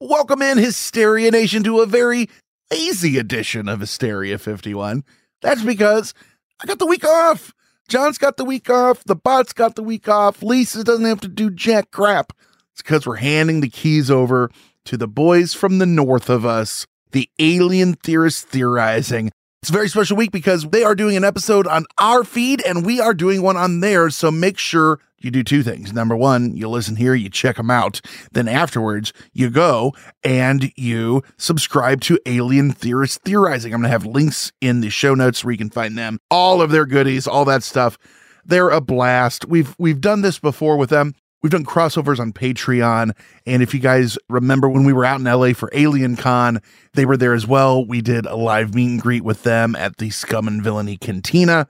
Welcome in, Hysteria Nation, to a very lazy edition of Hysteria 51. That's because I got the week off. John's got the week off. The bot's got the week off. Lisa doesn't have to do jack crap. It's because we're handing the keys over to the boys from the north of us, the alien theorists theorizing. It's a very special week because they are doing an episode on our feed and we are doing one on theirs. So make sure you do two things. Number one, you listen here, you check them out. Then afterwards, you go and you subscribe to Alien Theorist Theorizing. I'm going to have links in the show notes where you can find them, all of their goodies, all that stuff. They're a blast. We've we've done this before with them. We've done crossovers on Patreon. And if you guys remember when we were out in LA for Alien Con, they were there as well. We did a live meet and greet with them at the Scum and Villainy Cantina.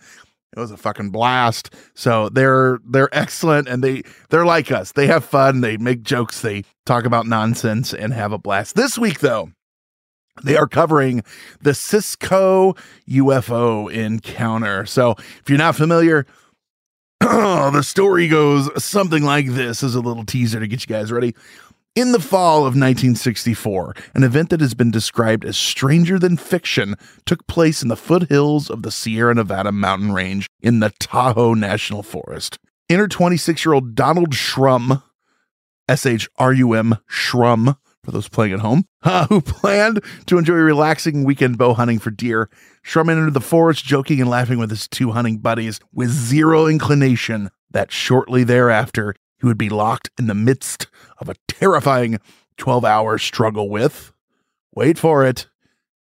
It was a fucking blast. So they're they're excellent and they they're like us. They have fun, they make jokes, they talk about nonsense and have a blast. This week though, they are covering the Cisco UFO encounter. So if you're not familiar, the story goes something like this as a little teaser to get you guys ready. In the fall of 1964, an event that has been described as stranger than fiction took place in the foothills of the Sierra Nevada mountain range in the Tahoe National Forest. Enter 26 year old Donald Shrum, S H R U M, Shrum, for those playing at home, uh, who planned to enjoy a relaxing weekend bow hunting for deer. Shrum entered the forest joking and laughing with his two hunting buddies with zero inclination that shortly thereafter he would be locked in the midst of a terrifying 12 hour struggle with, wait for it,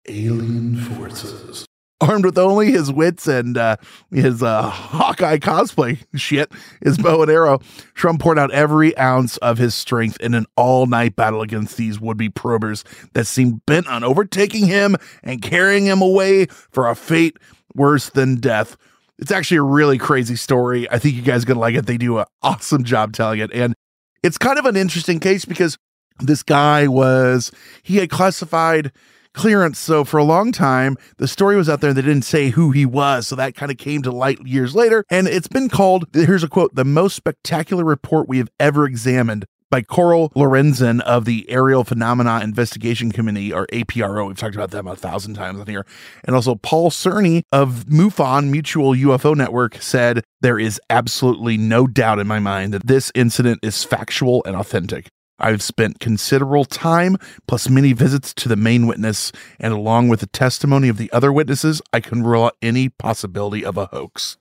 alien forces. Armed with only his wits and uh, his uh, Hawkeye cosplay shit, his bow and arrow, Shrum poured out every ounce of his strength in an all night battle against these would be probers that seemed bent on overtaking him and carrying him away for a fate worse than death. It's actually a really crazy story. I think you guys are to like it. They do an awesome job telling it. And it's kind of an interesting case because this guy was, he had classified clearance. So for a long time, the story was out there. They didn't say who he was. So that kind of came to light years later. And it's been called, here's a quote, the most spectacular report we have ever examined by Coral Lorenzen of the Aerial Phenomena Investigation Committee, or APRO. We've talked about them a thousand times on here. And also Paul Cerny of MUFON Mutual UFO Network said, There is absolutely no doubt in my mind that this incident is factual and authentic. I've spent considerable time, plus many visits to the main witness, and along with the testimony of the other witnesses, I can rule out any possibility of a hoax.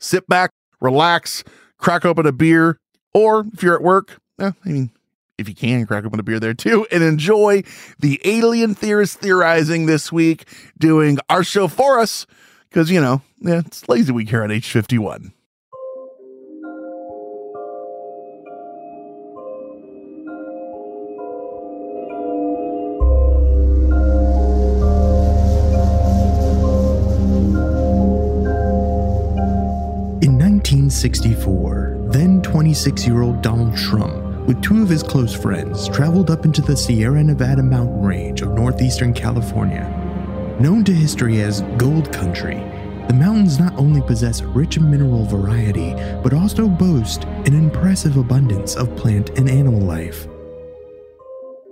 Sit back, relax, crack open a beer, or if you're at work, eh, I mean, if you can, crack open a beer there too, and enjoy the alien theorist theorizing this week, doing our show for us, because, you know, yeah, it's lazy week here on H51. In 1964, then 26 year old Donald Shrum, with two of his close friends, traveled up into the Sierra Nevada mountain range of northeastern California. Known to history as Gold Country, the mountains not only possess rich mineral variety, but also boast an impressive abundance of plant and animal life.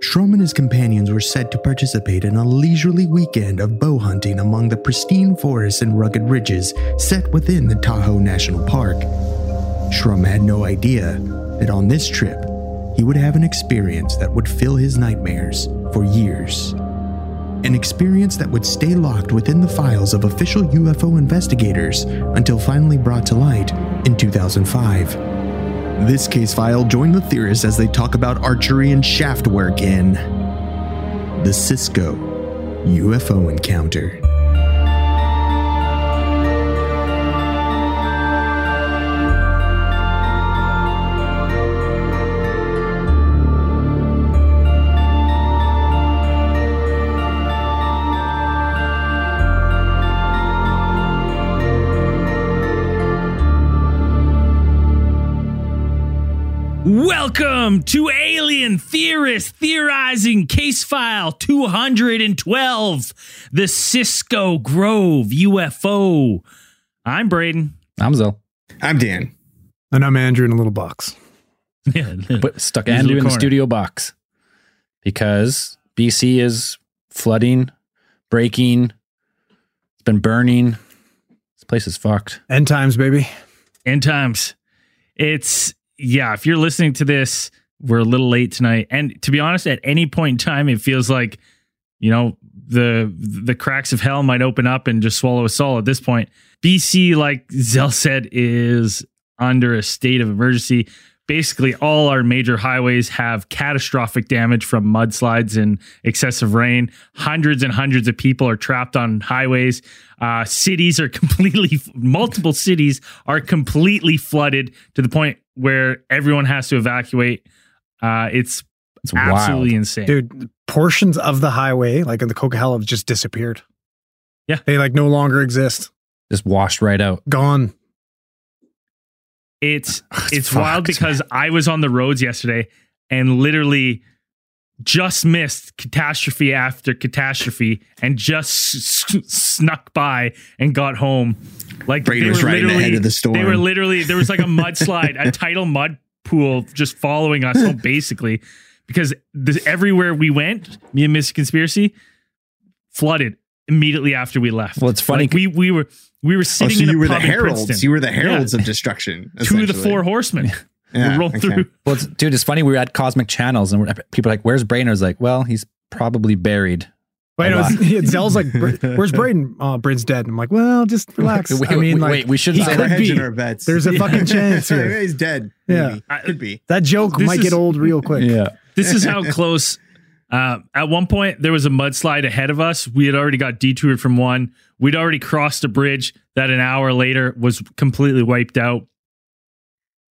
Shrum and his companions were set to participate in a leisurely weekend of bow hunting among the pristine forests and rugged ridges set within the Tahoe National Park. Shrum had no idea that on this trip, he would have an experience that would fill his nightmares for years. An experience that would stay locked within the files of official UFO investigators until finally brought to light in 2005. This case file join the theorists as they talk about archery and shaft work in the Cisco UFO encounter. Welcome to Alien Theorist Theorizing Case File 212, the Cisco Grove UFO. I'm Braden. I'm Zell. I'm Dan. And I'm Andrew in a little box. Yeah, But stuck He's in Andrew the in the studio box because BC is flooding, breaking. It's been burning. This place is fucked. End times, baby. end times. It's yeah. If you're listening to this, we're a little late tonight. And to be honest, at any point in time, it feels like you know the the cracks of hell might open up and just swallow us all. At this point, BC, like Zell said, is under a state of emergency. Basically, all our major highways have catastrophic damage from mudslides and excessive rain. Hundreds and hundreds of people are trapped on highways. Uh, cities are completely, multiple cities are completely flooded to the point where everyone has to evacuate. Uh, it's It's absolutely wild. insane. Dude, portions of the highway, like in the Coquihalla, have just disappeared. Yeah. They like no longer exist. Just washed right out. Gone. It's It's it's wild because I was on the roads yesterday and literally just missed catastrophe after catastrophe and just snuck by and got home. Like they were right literally the storm. They were literally there was like a mudslide, a tidal mud pool just following us home basically because this, everywhere we went, me and Miss Conspiracy flooded immediately after we left. Well, it's funny Like, we we were we were Oh, sitting so in a you were the pub in heralds. Princeton. You were the heralds Yeah. of destruction. two of the four horsemen. Yeah, we rolled okay. through. Well, it's, dude, it's funny. We were at Cosmic Channels and we're, people are like, "Where's Brain?" I was like, "Well, he's probably buried." Wait, A no, it's- Zell's like, where's Braden? Oh, uh, Braden's dead. I'm like, well, just relax. Wait, I mean, wait, like, wait, we shouldn't he say could that. be. our bets. There's a fucking chance here. He's dead. Yeah. Maybe. I- Could be. That joke This might is- get old real quick. Yeah. This is how close. Uh, at one point, there was a mudslide ahead of us. We had already got detoured from one. We'd already crossed a bridge that an hour later was completely wiped out.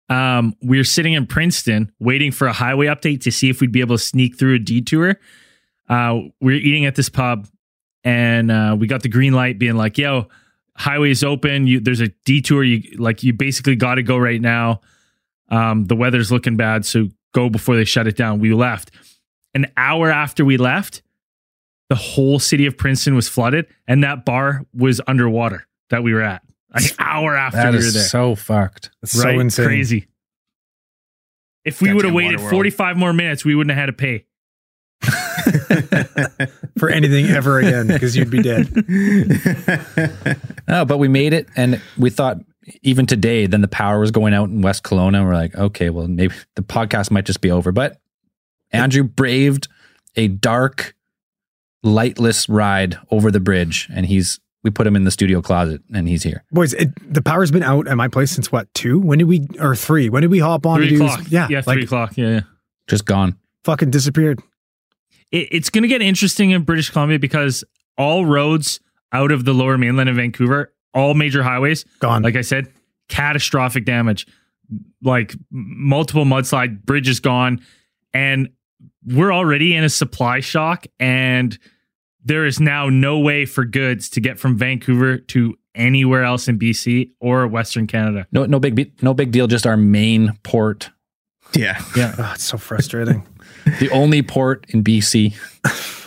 Um, we were sitting in Princeton waiting for a highway update to see if we'd be able to sneak through a detour. Uh, we were eating at this pub and uh, we got the green light being like, yo, highway's open. You, there's a detour. You like, you basically got to go right now. Um, the weather's looking bad. So go before they shut it down. We left. An hour after we left, the whole city of Princeton was flooded and that bar was underwater that we were at. An hour after That we were is there. so fucked. It's so insane. Crazy. If we would have waited 45 more minutes, we wouldn't have had to pay. for anything ever again because you'd be dead. No, but we made it, and we thought even today, then the power was going out in West Kelowna. We're like, okay, well, maybe the podcast might just be over. But Andrew braved a dark, lightless ride over the bridge, and he's we put him in the studio closet, and he's here. Boys, it, the power's been out at my place since what, two? When did we, or three? When did we hop on Three o'clock. Yeah, yeah, like three o'clock. Yeah, yeah. Just gone. fucking disappeared. It, it's going to get interesting in British Columbia because all roads out of the lower mainland of Vancouver, all major highways, Gone. like I said, catastrophic damage, like multiple mudslide, bridges gone, and we're already in a supply shock, and there is now no way for goods to get from Vancouver to anywhere else in BC or Western Canada. No, no big, no big deal. Just our main port, yeah. Yeah. oh, it's so frustrating. the only port in BC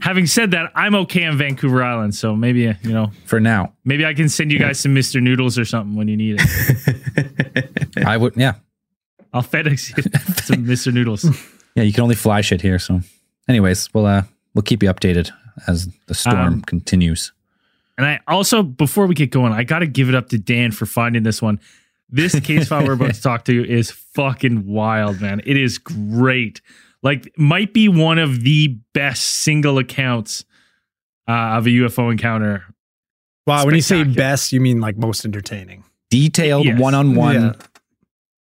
Having said that, I'm okay on Vancouver Island, so maybe uh, you know, for now. maybe I can send you guys some Mister Noodles or something when you need it. I would, yeah, I'll FedEx you some Mister Noodles. Yeah. You can only fly shit here. So, anyways, we'll uh, we'll keep you updated as the storm Um, continues. And I also, before we get going, I got to give it up to Dan for finding this one. This case file we're about to talk to is fucking wild, man. It is great. Like, might be one of the best single accounts uh, of a UFO encounter. Wow, when you say best, you mean like most entertaining. Detailed one-on-one Yeah.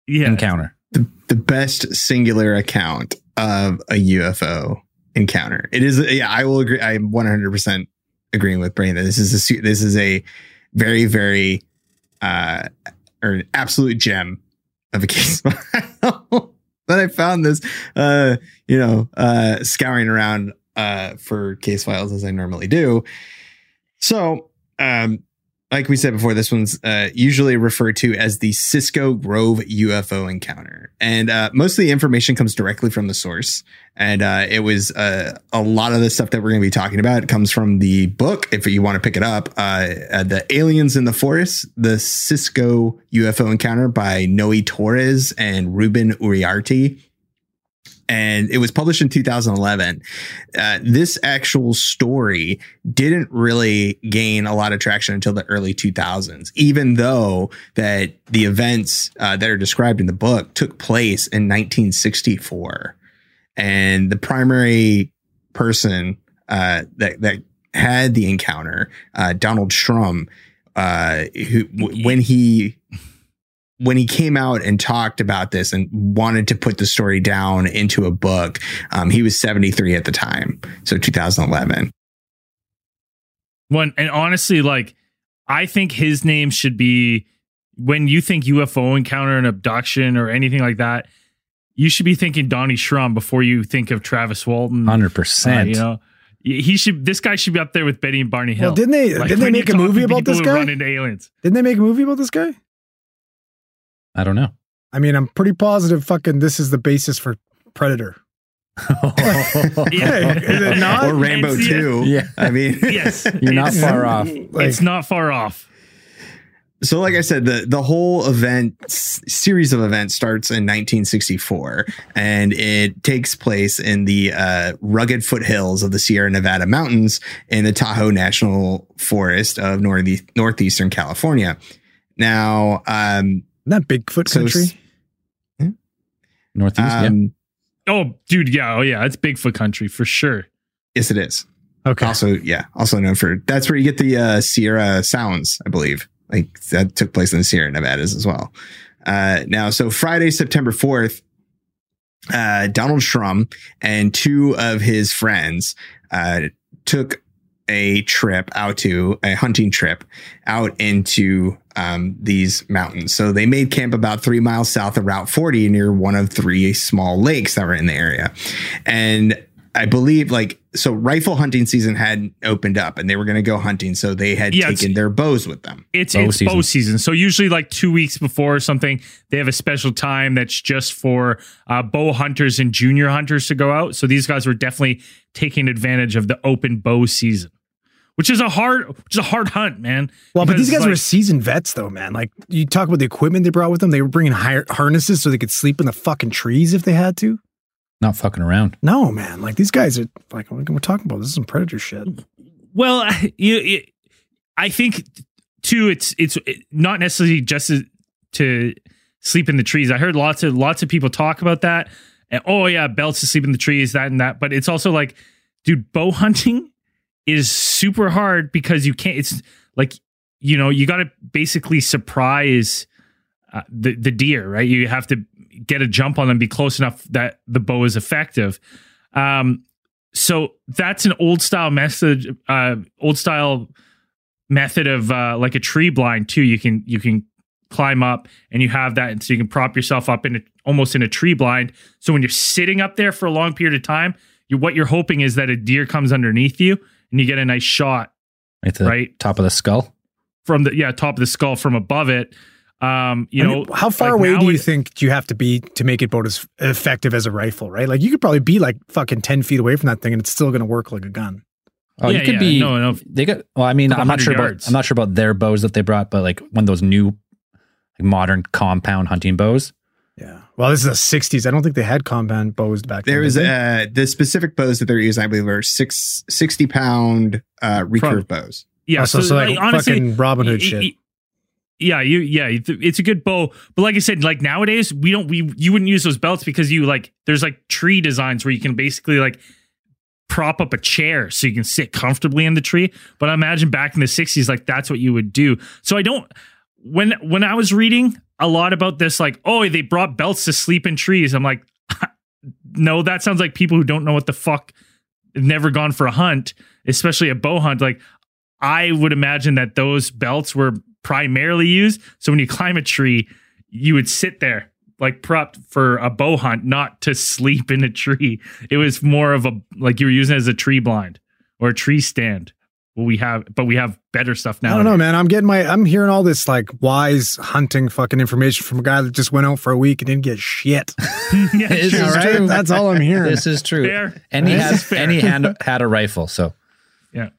Yeah, encounter. the, the best singular account of a UFO encounter. It is, yeah, I will agree. I'm 100% agreeing with Brain that this is a, this is a very, very, uh, or an absolute gem of a case. File that I found this, uh, you know, uh, scouring around, uh, for case files as I normally do. So, um, like we said before, this one's uh, usually referred to as the Cisco Grove UFO encounter. And uh, most of the information comes directly from the source. And uh, it was uh, a lot of the stuff that we're going to be talking about comes from the book, if you want to pick it up, uh, uh, The Aliens in the Forest, the Cisco UFO encounter by Noe Torres and Ruben Uriarte and it was published in 2011. Uh, this actual story didn't really gain a lot of traction until the early 2000s, even though that the events uh, that are described in the book took place in 1964, and the primary person uh, that that had the encounter, uh, Donald Shrum, uh, who w- when he when he came out and talked about this and wanted to put the story down into a book, um, he was 73 at the time. So 2011. One and honestly, like I think his name should be when you think UFO encounter and abduction or anything like that, you should be thinking Donnie Shrum before you think of Travis Walton. Hundred Uh, percent. you know, he should. This guy should be up there with Betty and Barney Hill. Well, didn't they Like, didn't they make a movie about this guy? Run into aliens. Didn't they make a movie about this guy? I don't know. I mean, I'm pretty positive fucking this is the basis for Predator. Yeah. Is it not? or Rainbow It's- 2. Yeah. I mean, Yes, You're not far off. Like, it's not far off. so like I said, the the whole event s- series of events starts in 1964, and it takes place in the uh, rugged foothills of the Sierra Nevada mountains in the Tahoe National Forest of northeast, northeastern California. Now, um, Isn't that Bigfoot So country. s- Northeast. yeah. um Oh, dude, yeah, oh yeah, it's Bigfoot country for sure. yes, it is. okay. Also, yeah, also known for that's where you get the uh, Sierra Sounds, I believe. Like that took place in the Sierra Nevadas as well. Uh, now, so Friday, September 4th, uh, Donald Shrum and two of his friends uh, took a trip out to a hunting trip out into um, these mountains. So they made camp about three miles south of Route 40 near one of three small lakes that were in the area. And I believe like so rifle hunting season had opened up and they were going to go hunting. So they had Yeah, taken their bows with them. It's Bow it's bow season. season. So usually like two weeks before or something, they have a special time that's just for uh, bow hunters and junior hunters to go out. So these guys were definitely taking advantage of the open bow season, which is a hard, which is a hard hunt, man. Well, but these Because, guys were seasoned vets, though, man. Like you talk about the equipment they brought with them. They were bringing hi- harnesses so they could sleep in the fucking trees if they had to. Not fucking around. No, man. Like these guys are like what we're talking about. This is some predator shit. Well, you, it, I think too. It's it's not necessarily just to sleep in the trees. I heard lots of lots of people talk about that. And, oh yeah, belts to sleep in the trees, that and that. But it's also like, dude, bow hunting is super hard because you can't. It's like you know you got to basically surprise uh, the the deer, right? You have to get a jump on them, be close enough that the bow is effective. Um, so that's an old style method, uh, old style method of uh, like a tree blind too. You can you can climb up and you have that, and so you can prop yourself up in a, almost in a tree blind. So when you're sitting up there for a long period of time, you what you're hoping is that a deer comes underneath you and you get a nice shot Right the Right. top of the skull. from the yeah top of the skull from above it. Um, you I know mean, how far like away do you it- think do you have to be to make it about as effective as a rifle? Right? Like you could probably be like fucking ten feet away from that thing, and it's still going to work like a gun. Oh, Yeah, you could yeah, be. no, no. They got. Well, I mean, I'm not sure yards. about. I'm not sure about their bows that they brought, but like one of those new, like modern compound hunting bows. Yeah. Well, this is the '60s. I don't think they had compound bows back There then. was did uh, the specific bows that they're using, I believe, are six, 60 pound uh, recurve bows. yeah. Oh, so, so like, honestly, fucking Robin Hood y- shit. y- Yeah, you yeah, it's- it's a good bow. But like I said, like nowadays we don't we you wouldn't use those belts because you like there's like tree designs where you can basically like prop up a chair so you can sit comfortably in the tree. But I imagine back in the 60s like that's what you would do. So I don't when when I was reading a lot about this like oh they brought belts to sleep in trees. I'm like no, that sounds like people who don't know what the fuck have never gone for a hunt, especially a bow hunt like I would imagine that those belts were primarily used. So when you climb a tree, you would sit there like propped for a bow hunt, not to sleep in a tree. It was more of a like you were using it as a tree blind or a tree stand. Well, we have, but we have better stuff now. I don't know, man. I'm getting my, I'm hearing all this like wise hunting fucking information from a guy that just went out for a week and didn't get shit. yeah, This true. is All right? true. That's all I'm hearing. This is true. Fair. And he This has and he had, had a rifle. So Yeah.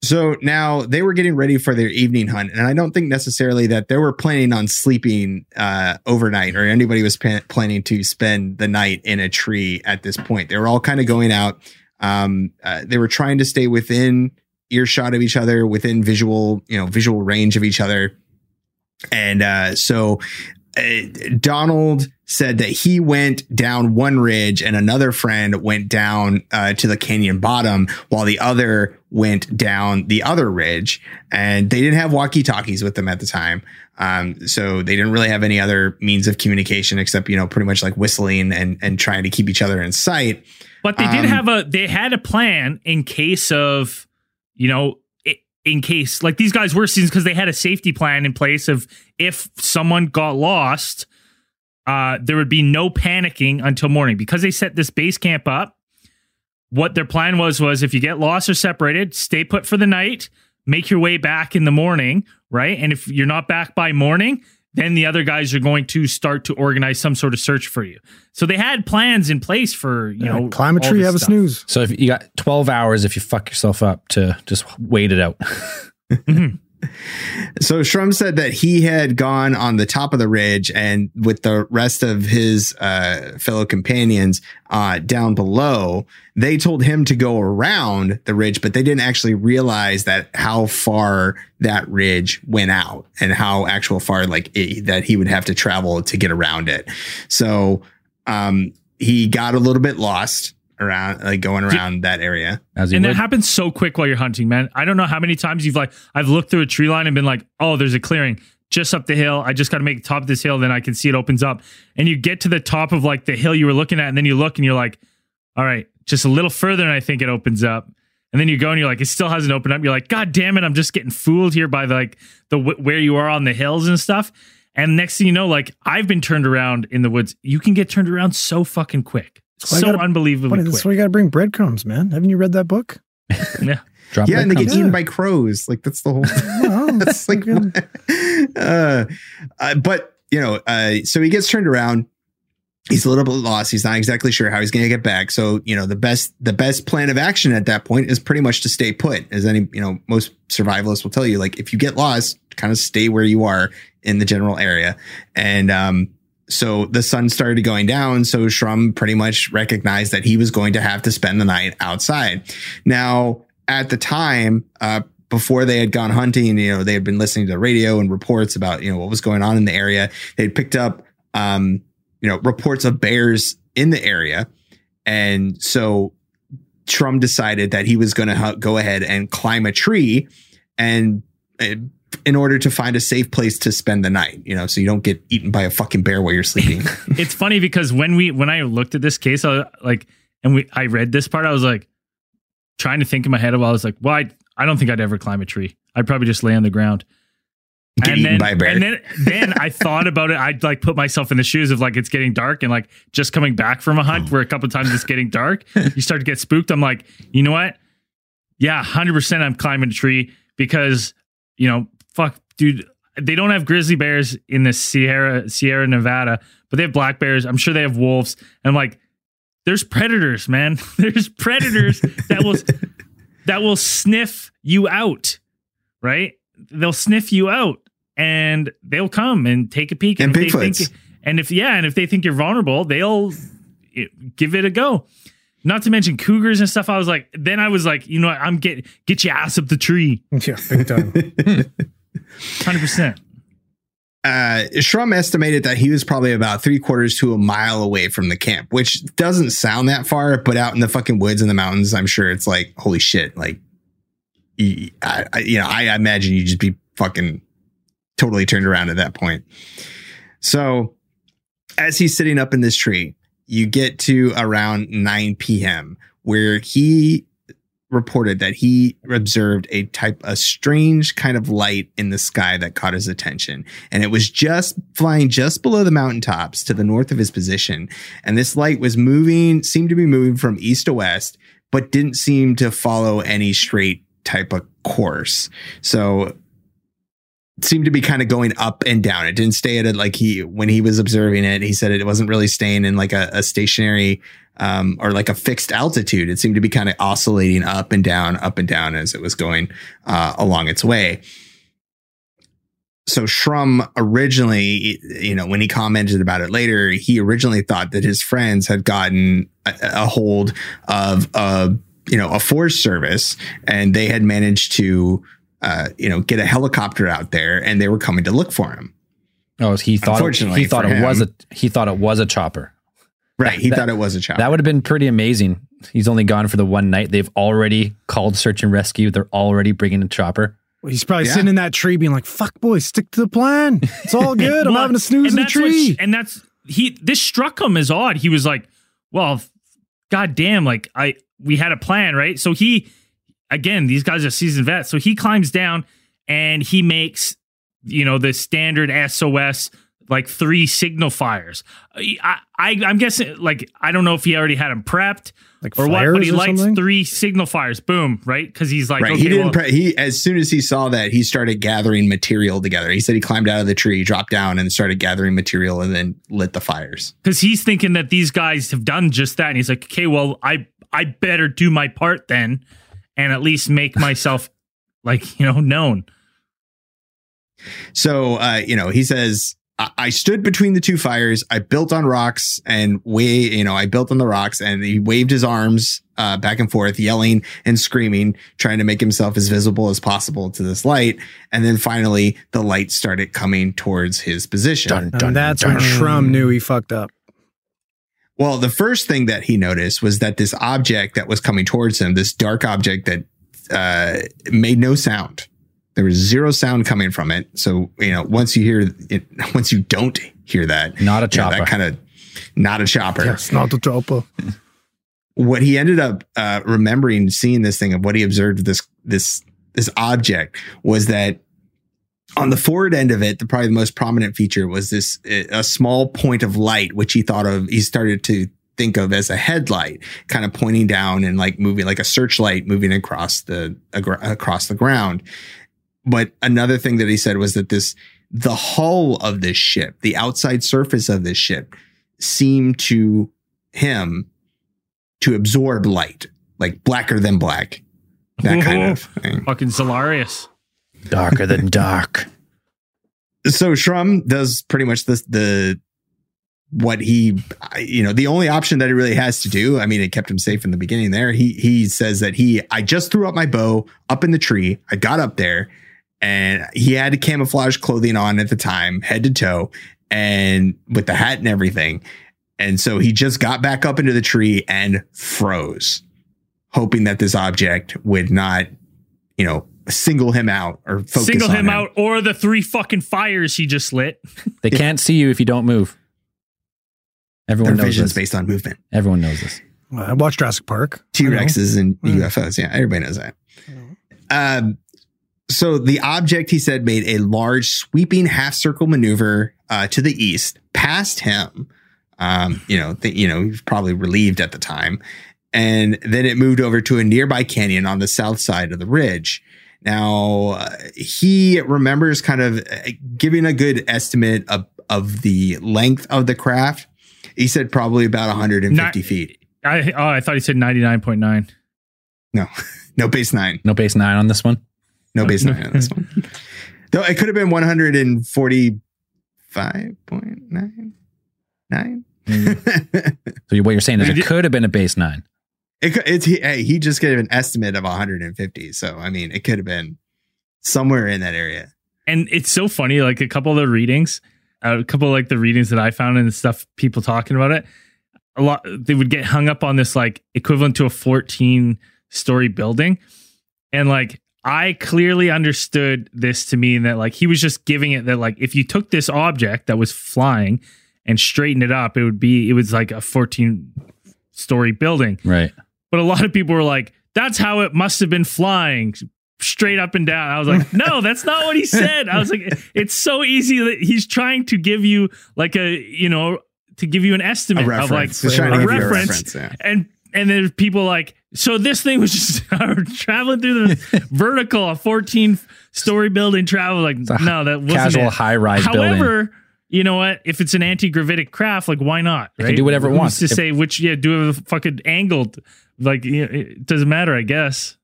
So now they were getting ready for their evening hunt, and I don't think necessarily that they were planning on sleeping uh, overnight, or anybody was pa- planning to spend the night in a tree at this point. They were all kind of going out. Um, uh, they were trying to stay within earshot of each other, within visual, you know, visual range of each other, and uh, so uh, Donald said that he went down one ridge and another friend went down uh, to the canyon bottom while the other went down the other ridge and they didn't have walkie talkies with them at the time. Um, so they didn't really have any other means of communication except, you know, pretty much like whistling and, and trying to keep each other in sight. But they did Um, have a they had a plan in case of you know in case like these guys were seen because they had a safety plan in place of if someone got lost, uh, there would be no panicking until morning because they set this base camp up. What their plan was was if you get lost or separated, stay put for the night, make your way back in the morning, right? And if you're not back by morning, then the other guys are going to start to organize some sort of search for you. So they had plans in place for you know climb a tree, this have a snooze. so if you got 12 hours if you fuck yourself up to just wait it out. Mm-hmm. So Shrum said that he had gone on the top of the ridge and with the rest of his uh, fellow companions uh, down below, they told him to go around the ridge, but they didn't actually realize that how far that ridge went out and how actual far like it, that he would have to travel to get around it. So um, he got a little bit lost around, like going around that area. As And would. that happens so quick while you're hunting, man. I don't know how many times you've like I've looked through a tree line and been like, oh, there's a clearing just up the hill. I just got to make the top of this hill, then I can see it opens up. And you get to the top of like the hill you were looking at, and then you look and you're like, all right, just a little further, and I think it opens up. And then you go and you're like, it still hasn't opened up. You're like, God damn it, I'm just getting fooled here by like the wh- where you are on the hills and stuff. And next thing you know, like I've been turned around in the woods. You can get turned around so fucking quick, why I so gotta- unbelievably But quick. that's why you got to bring breadcrumbs, man. Haven't you read that book? yeah. Drop Yeah, and they get comes- eaten by crows. Like that's the whole. Well, That's like, uh, uh, but you know, uh, so he gets turned around. He's a little bit lost. He's not exactly sure how he's going to get back. So you know, the best the best plan of action at that point is pretty much to stay put. As any you know, most survivalists will tell you, like if you get lost, kind of stay where you are in the general area. And um, so the sun started going down. So Shrum pretty much recognized that he was going to have to spend the night outside. Now, at the time, uh, before they had gone hunting, you know, they had been listening to the radio and reports about, you know, what was going on in the area. They'd picked up, um, you know, reports of bears in the area. And so Shrum decided that he was going to go ahead and climb a tree and uh, in order to find a safe place to spend the night, you know, so you don't get eaten by a fucking bear while you're sleeping. it's funny because when we when I looked at this case, I like, and we I read this part, I was like trying to think in my head. While I was like, well, I, I don't think I'd ever climb a tree. I'd probably just lay on the ground. Get and eaten then, by a bear. and then, then I thought about it. I'd like put myself in the shoes of like it's getting dark and like just coming back from a hunt oh. where a couple of times it's getting dark. You start to get spooked. I'm like, you know what? Yeah, hundred percent. I'm climbing a tree because you know, fuck, dude. They don't have grizzly bears in the Sierra Sierra Nevada, but they have black bears. I'm sure they have wolves. And I'm like, there's predators, man. There's predators that will that will sniff you out, right? They'll sniff you out and they'll come and take a peek. And if they think, and if yeah, and if they think you're vulnerable, they'll give it a go. Not to mention cougars and stuff. I was like, then I was like, you know what? I'm get get your ass up the tree, yeah, big time. hundred percent. uh, Shrum estimated that he was probably about three quarters to a mile away from the camp, which doesn't sound that far, but out in the fucking woods and the mountains, I'm sure it's like, holy shit. Like, I, I- you know, I imagine you'd just be fucking totally turned around at that point. So as he's sitting up in this tree, you get to around 9 p.m. where he reported that he observed a type a strange kind of light in the sky that caught his attention and it was just flying just below the mountaintops to the north of his position and this light was moving seemed to be moving from east to west but didn't seem to follow any straight type of course. So seemed to be kind of going up and down. It didn't stay at it like he when he was observing it. He said it wasn't really staying in like a, a stationary um, or like a fixed altitude. It seemed to be kind of oscillating up and down, up and down as it was going uh, along its way. So Shrum originally, you know, when he commented about it later, he originally thought that his friends had gotten a, a hold of a, you know, a forest service and they had managed to, uh, you know, get a helicopter out there and they were coming to look for him. Oh, he thought Unfortunately he thought it was a he thought it was a chopper. Right. He That- thought it was a child. That would have been pretty amazing. He's only gone for the one night. They've already called search and rescue. They're already bringing a chopper. He's probably Yeah. sitting in that tree being like, fuck, boy, stick to the plan. It's all good. I'm Well, having a snooze in the that's what- tree. and that's he. This struck him as odd. He was like, "Well, god damn! Like I, we had a plan, right?" So he, again, these guys are seasoned vets. So he climbs down and he makes, you know, the standard SOS like three signal fires. I, I, I'm guessing like I don't know if he already had them prepped like or what, but he or lights something? three signal fires. Boom, right? Because he's like, right. okay, he didn't. well- pre- he as soon as he saw that, he started gathering material together. He said he climbed out of the tree, dropped down, and started gathering material, and then lit the fires. because he's thinking that these guys have done just that, and he's like, okay, well, I I better do my part then, and at least make myself like you know known. So, uh, you know, he says, I-, I stood between the two fires. I built on rocks and way, you know, I built on the rocks and he waved his arms, uh, back and forth, yelling and screaming, trying to make himself as visible as possible to this light. And then finally the light started coming towards his position. and that's when Shrum knew he fucked up. Well, the first thing that he noticed was that this object that was coming towards him, this dark object that uh, made no sound. There was zero sound coming from it. So, you know, once you hear it, once you don't hear that, Not a you know, chopper. that kind of not a chopper. Yes, not the chopper. What he ended up uh, remembering seeing this thing of what he observed this this this object was that on the forward end of it, the probably the most prominent feature was this a small point of light, which he thought of. He started to think of as a headlight, kind of pointing down and like moving like a searchlight moving across the across the ground. But another thing that he said was that this the hull of this ship, the outside surface of this ship, seemed to him to absorb light, like blacker than black, that kind of thing. Fucking Solarius. Darker than dark. so Shrum does pretty much this the what he you know the only option that he really has to do i mean it kept him safe in the beginning there he he says that he i just threw up my bow up in the tree i got up there and he had camouflage clothing on at the time head to toe and with the hat and everything and so he just got back up into the tree and froze hoping that this object would not you know single him out or focus Single on him out, or the three fucking fires he just lit. They can't see you if you don't move. their Everyone knows vision's this. based on movement Everyone knows this. I watched Jurassic Park. T Rexes and Mm. UFOs. Yeah, everybody knows that. Um, so the object, he said, made a large sweeping half circle maneuver uh, to the east, past him. Um, you know, th- you know, he was probably relieved at the time, and then it moved over to a nearby canyon on the south side of the ridge. Now uh, he remembers kind of uh, giving a good estimate of of the length of the craft. He said probably about 150 Not- feet. I oh, I thought he said ninety nine point nine. No, no base nine. No base nine on this one. No base nine on this one. Though it could have been 145.9. Nine. So what you're saying is it could have been a base nine. it, could- it's, he, hey, he just gave an estimate of 150. So, I mean, it could have been somewhere in that area. And it's so funny. Like a couple of the readings, uh, a couple of like the readings that I found and the stuff people talking about it. A lot they would get hung up on this like equivalent to a fourteen story building, and like I clearly understood this to mean that like he was just giving it that like if you took this object that was flying and straightened it up, it would be it was like a fourteen story building. Right. But a lot of people were like, that's how it must have been flying straight up and down. I was like, no, that's not what he said. I was like, it's so easy that he's trying to give you like a, you know, to give you an estimate of like reference. He's trying to a give you a reference. reference, yeah. And and there's people like, So this thing was just traveling through the vertical, a 14 story building travel. Like, no, that wasn't Casual it. high rise building. However, you know what? If it's an anti gravitic craft, like why not? It can do whatever it Who's wants. To If- say which, yeah, do a fucking angled. Like you know, it doesn't matter, I guess.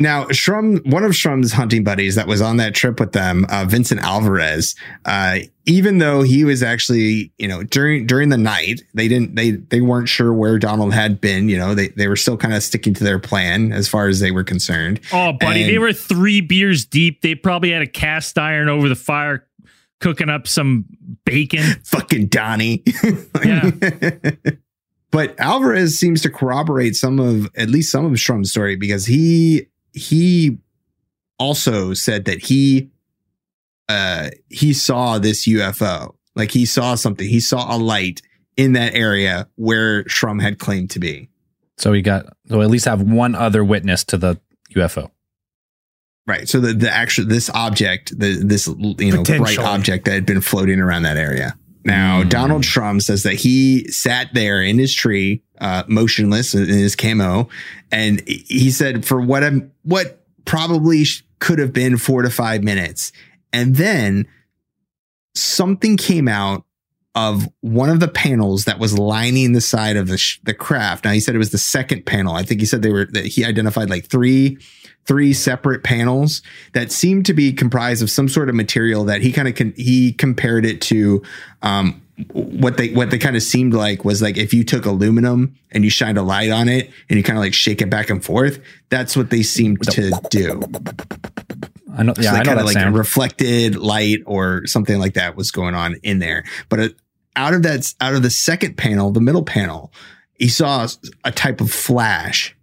Now, Shrum, one of Shrum's hunting buddies that was on that trip with them, uh, Vincent Alvarez, uh, even though he was actually, you know, during during the night, they didn't they they weren't sure where Donald had been. You know, they they were still kind of sticking to their plan as far as they were concerned. Oh, buddy, And- they were three beers deep. They probably had a cast iron over the fire, cooking up some bacon. Fucking Donnie. Yeah. but Alvarez seems to corroborate some of at least some of Shrum's story because he he also said that he uh he saw this UFO. Like he saw something. He saw a light in that area where Shrum had claimed to be. So we got so at least have one other witness to the UFO. Right. So the, the actual this object, the this you know bright object that had been floating around that area. Now Hmm. Donald Shrum says that he sat there in his tree, uh, motionless in his camo, and he said for what I'm, what probably could have been four to five minutes, and then something came out of one of the panels that was lining the side of the sh- the craft. Now he said it was the second panel. I think he said they were that he identified like three three separate panels that seemed to be comprised of some sort of material that he kind of con- he compared it to um what they what they kind of seemed like was like if you took aluminum and you shined a light on it and you kind of like shake it back and forth that's what they seemed to do I know. so Yeah, I know kind that of like sound. reflected light or something like that was going on in there. But uh, out of that, out of the second panel, the middle panel, he saw a type of flash,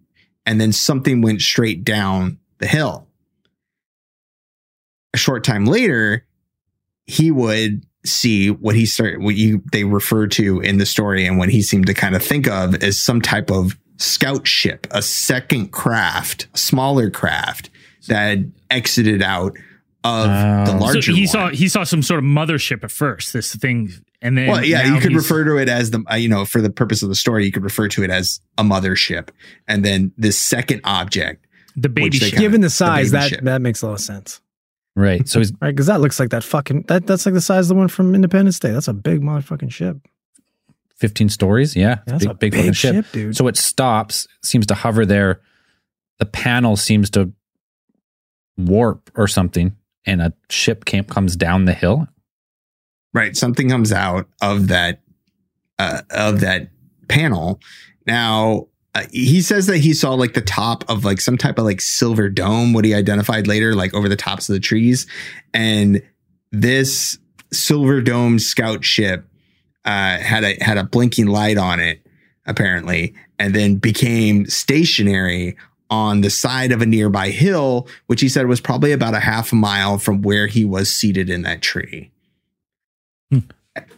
and then something went straight down the hill. A short time later, he would see what he started, what you they refer to in the story, and what he seemed to kind of think of as some type of scout ship, a second craft, smaller craft that exited out of the Oh. larger so he one. saw he saw some sort of mothership at first. This thing, and then well, yeah, you could refer to it as the, uh, you know, for the purpose of the story, you could refer to it as a mothership. And then this second object, the baby ship. kinda- Given the the size, baby that ship. that makes a lot of sense, right. So he's right? Because that looks like that fucking that that's like the size of the one from Independence Day. That's a big motherfucking ship. 15 stories. Yeah, That's big, a big, big, fucking ship, ship. dude. So it stops, seems to hover there. The panel seems to warp or something, and a ship camp comes down the hill. right? Something comes out of that, uh, of that panel. Now, uh, he says that he saw like the top of like some type of like silver dome, what he identified later, like over the tops of the trees. And this silver dome scout ship uh, had a had a blinking light on it, apparently, and then became stationary on the side of a nearby hill, which he said was probably about a half a mile from where he was seated in that tree.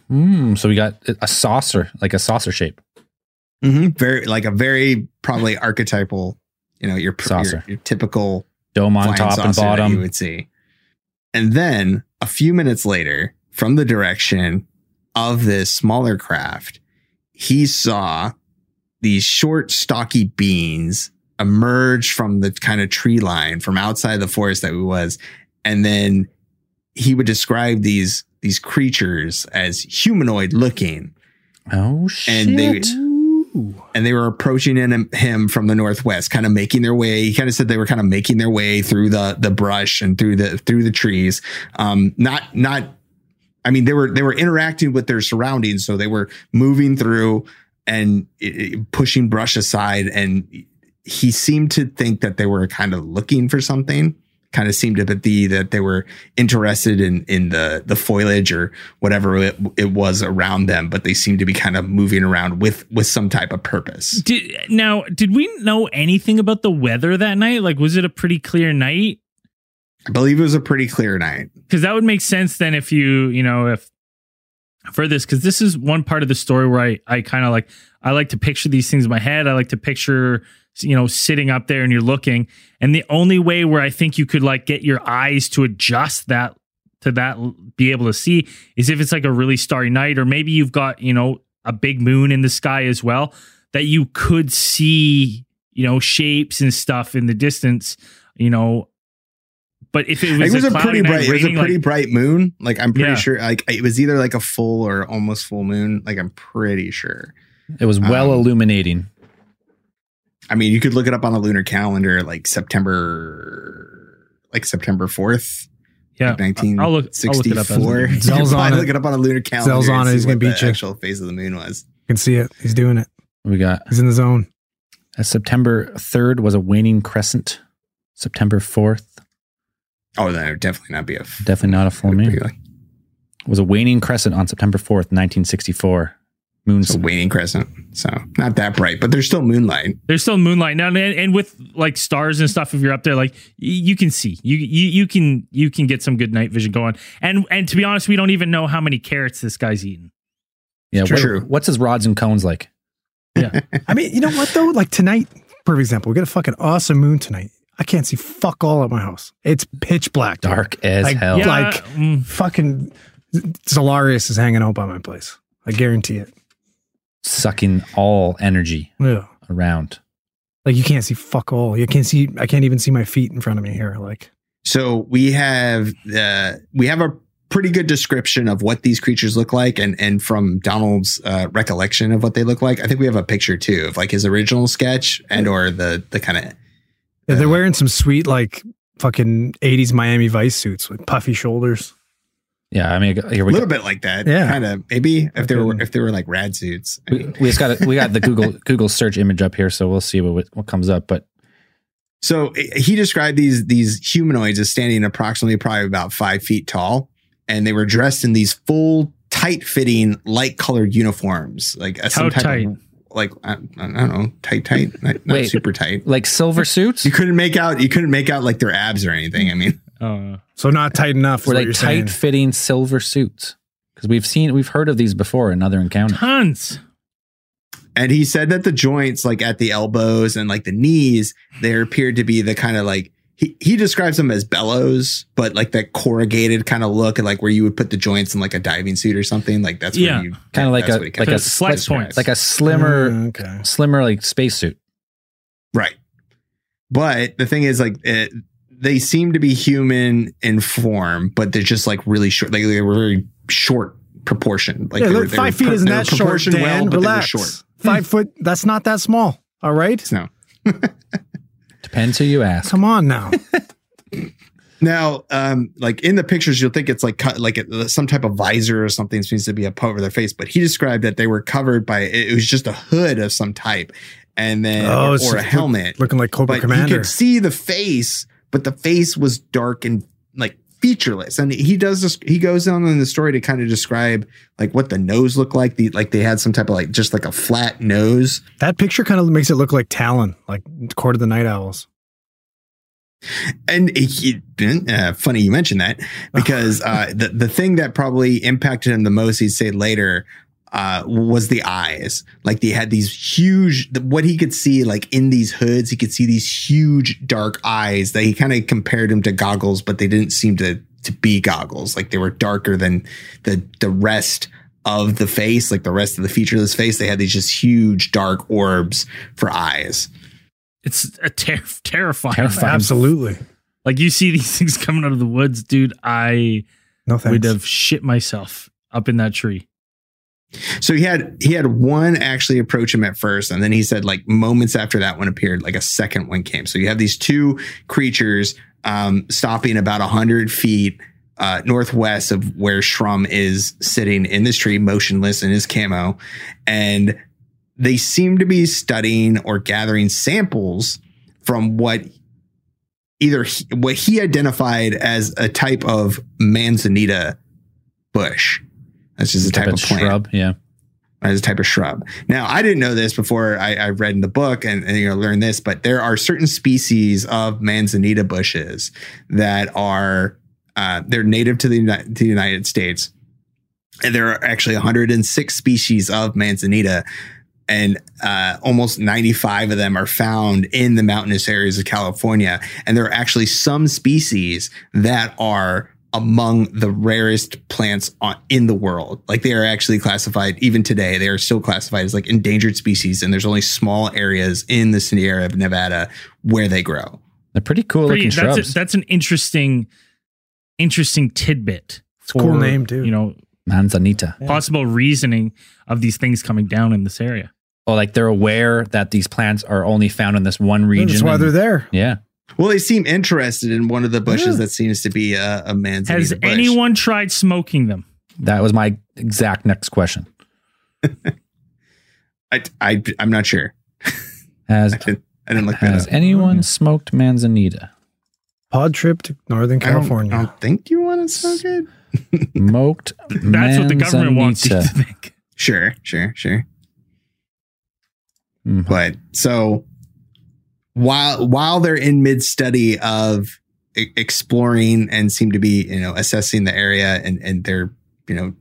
Hmm. so we got a saucer, like a saucer shape. Mm-hmm. Very like a very probably archetypal, you know, your your, Saucer. your typical Dome on top and bottom you would see. And then a few minutes later, from the direction of this smaller craft, he saw these short, stocky beans emerge from the kind of tree line from outside the forest that he was. And then he would describe these these creatures as humanoid looking Oh shit! and they and they were approaching him, him from the northwest, kind of making their way. He kind of said they were kind of making their way through the the brush and through the through the trees. Um, not not. I mean, they were they were interacting with their surroundings, so they were moving through and i- i- pushing brush aside. And he seemed to think that they were kind of looking for something. Kind of seemed to be that they were interested in in the the foliage or whatever it, it was around them, but they seemed to be kind of moving around with with some type of purpose. Did, now, did we know anything about the weather that night? Like, was it a pretty clear night? I believe it was a pretty clear night. Because that would make sense then if you, you know, if for this, because this is one part of the story where I, I kind of like, I like to picture these things in my head. I like to picture, you know, sitting up there and you're looking. And the only way where I think you could like get your eyes to adjust that to that, be able to see is if it's like a really starry night, or maybe you've got, you know, a big moon in the sky as well, that you could see you know, shapes and stuff in the distance, you know. But if it was, it was a, cloudy pretty night bright. It was a pretty like, bright moon. Like I'm pretty Yeah. sure. Like it was either like a full or almost full moon. Like I'm pretty sure. It was well Um, illuminating. I mean, you could look it up on a lunar calendar, like September, like September fourth, yeah, nineteen I'll look. I'll look it up. as sixty-four. we- You Zell's on it. look it up on a lunar calendar. Zell's on and it. see He's gonna what beat the you. Actual phase of the moon was. You can see it. He's doing it. We got He's in the zone. uh, September 3rd was a waning crescent. September 4th, Oh, that would definitely not be a. f- definitely not a full moon. Was a waning crescent on September 4th, 1964. Moon It's a waning crescent, so not that bright, but there's still moonlight. There's still moonlight now, and, and with like stars and stuff. If you're up there, like y- you can see, you you you can you can get some good night vision going. And and to be honest, we don't even know how many carrots this guy's eating. Yeah, what- True. what's his rods and cones like? Yeah i mean, you know what though? Like tonight, for example, we got a fucking awesome moon tonight. I can't see fuck all at my house. It's pitch black. dude. Dark as Like, hell. yeah. Like- mm, Fucking Solarius is hanging out by my place. I guarantee it. Sucking all energy Yeah. around. Like you can't see fuck all. You can't see. I can't even see my feet in front of me here. Like So we have uh, we have a pretty good description of what these creatures look like, and and from Donald's uh, recollection of what they look like, I think we have a picture too of like his original sketch and or the the kind of yeah, they're wearing some sweet like fucking eighties Miami Vice suits with puffy shoulders. Yeah, I mean, here a little go. bit like that. Yeah. kind of maybe if they were if they were like rad suits. We, we just got. We got the Google Google search image up here, so we'll see what what comes up. But So eh, he described these these humanoids as standing approximately probably about five feet tall, and they were dressed in these full, tight fitting, light colored uniforms, like a, some type tight? of like I, I don't know, tight, tight, not, not Wait. super tight. like silver suits, You couldn't make out. You couldn't make out like their abs or anything. I mean, uh, So not tight enough. is were they tight saying. fitting silver suits? Because we've seen, we've heard of these before in other encounters. tons. and he said that the joints, like at the elbows and like the knees, there appeared to be the kind of like he he describes them as bellows, but like that corrugated kind of look, and like where you would put the joints in like a diving suit or something. Like that's Yeah. where you Kind of like a like a Flex describes. points. like a slimmer Mm, okay. slimmer like spacesuit. Right. But the thing is, like, it, they seem to be human in form, but they're just like really short. Like they were very short proportion. Like yeah, they look, were, they five were feet pro- isn't that short, Dan. well, but Relax. they were short. Five foot. That's not that small. All right. No. Depends who you ask. Come on now. Now, um, like in the pictures, you'll think it's like cut, like a, some type of visor or something seems to be up over their face. But he described that they were covered by it was just a hood of some type, and then Oh, or, or a helmet. Looking like Cobra but Commander. you could see the face, but the face was dark and like featureless. And he does this. He goes on in the story to kind of describe like what the nose looked like. The like they had some type of like just like a flat nose. that picture kind of makes it look like Talon, like Court of the Night Owls. And he, uh, funny you mentioned that because uh, the the thing that probably impacted him the most, he'd say later, uh, was the eyes. Like they had these huge, what he could see, like in these hoods, he could see these huge dark eyes that he kind of compared them to goggles, but they didn't seem to to be goggles. Like they were darker than the the rest of the face, like the rest of the featureless face. They had these just huge dark orbs for eyes. It's a ter- terrifying. Terrifying. Absolutely. Like you see these things coming out of the woods, dude. I No thanks. would have shit myself up in that tree. So he had he had one actually approach him at first, and then he said like moments after that one appeared, like a second one came. So you have these two creatures um, stopping about hundred feet uh, northwest of where Shrum is sitting in this tree, motionless in his camo, and they seem to be studying or gathering samples from what either he, what he identified as a type of manzanita bush. That's just a type, of plant shrub. Yeah. as a type of shrub. Now, I didn't know this before I, I read in the book and, and you know learned this, but there are certain species of manzanita bushes that are uh, they're native to the, to the United States, and there are actually 106 species of manzanita. And uh, almost 95 of them are found in the mountainous areas of California. And there are actually some species that are among the rarest plants on, in the world. Like they are actually classified even today. They are still classified as like endangered species, and there's only small areas in the Sierra of Nevada where they grow. They're pretty cool Pretty- looking that's shrubs. a, that's an interesting, interesting tidbit. It's a cool name, too. You know, Manzanita. possible reasoning of these things coming down in this area. Oh, like they're aware that these plants are only found in this one region. That's why and- they're there. Yeah. Well, they seem interested in one of the bushes Yeah. that seems to be a, a man's. Has anyone tried smoking them? That was my exact next question. I, I I'm not sure. Has I didn't, I didn't look that has up. anyone smoked Manzanita? Pod trip to Northern I don't, California. I don't think you want to smoke it. Smoked That's what the government wants you to think. Sure, sure, sure. Mhm. But so while while they're in mid study of e- exploring and seem to be you know assessing the area and and they're you know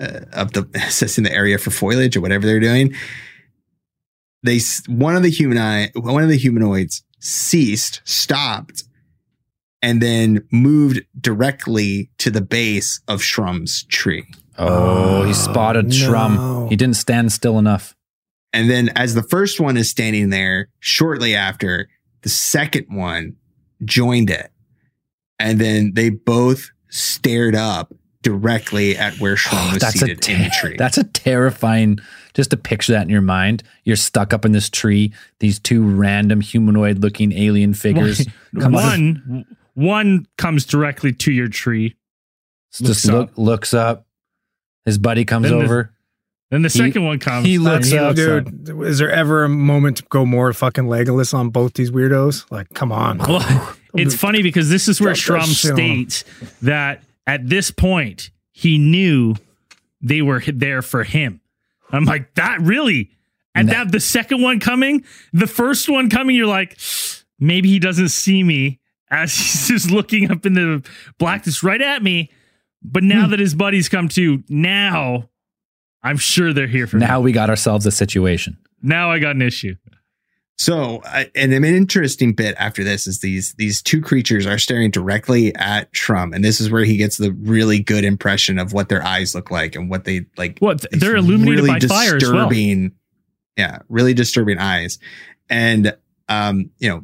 uh, of the assessing the area for foliage or whatever they're doing, they one of the humani one of the humanoids ceased, stopped, and then moved directly to the base of Shrum's tree. Oh, he spotted no. Shrum. He didn't stand still enough. And then as the first one is standing there, shortly after, the second one joined it. And then they both stared up directly at where Shrum oh, was that's a seated in the tree. that's a terrifying. Just to picture that in your mind, you're stuck up in this tree. These two random humanoid-looking alien figures come up, one one comes directly to your tree. just looks look, up. looks up. His buddy comes Then the- over. Then the He- second one comes. he and looks up. Dude, is there ever a moment to go more fucking Legolas on both these weirdos? Like, come on. Well, it's funny because this is where Drop that Shrum shit on him. states that at this point he knew they were there for him. I'm like, that really? And No. that the second one coming, the first one coming, you're like, maybe he doesn't see me as he's just looking up in the blackness right at me. But Hmm. now that his buddies come to, now I'm sure they're here for Now me. we got ourselves a situation. Now I got an issue. So, I- and an interesting bit after this is these these two creatures are staring directly at Shrum, and this is where he gets the really good impression of what their eyes look like and what they like. What they're illuminated really by fire as well. disturbing, yeah, really disturbing eyes. And um, you know,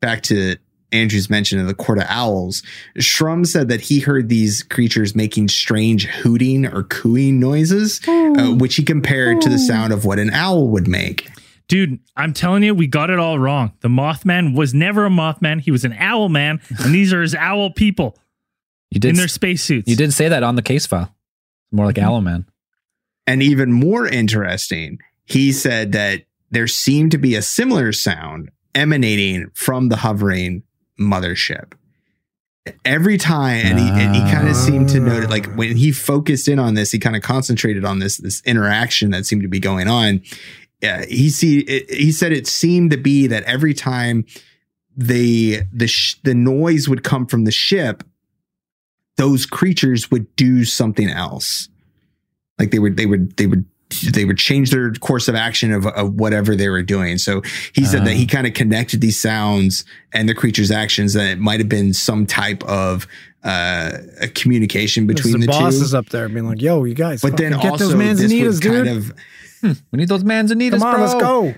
back to Andrew's mention of the court of owls, Shrum said that he heard these creatures making strange hooting or cooing noises, uh, which he compared to the sound of what an owl would make. Dude, I'm telling you, we got it all wrong. The Mothman was never a Mothman. He was an owl man, and these are his owl people You did. in their spacesuits. you did say that on the case file. More like Mm-hmm. Aloe Man. And even more interesting, he said that there seemed to be a similar sound emanating from the hovering mothership. Every time, and he, and he kind of seemed to note it, like ah. when he focused in on this, he kind of concentrated on this this interaction that seemed to be going on. He see it, he said it seemed to be that every time the the sh- the noise would come from the ship, those creatures would do something else like they would they would they would they would change their course of action of, of whatever they were doing so he said that he kind of connected these sounds and the creature's actions that it might have been some type of uh a communication between the, the, boss two is up there being like, yo, you guys, but then get also those this manzanitas, dude. kind of We need those manzanitas, Come on, bro. let's go.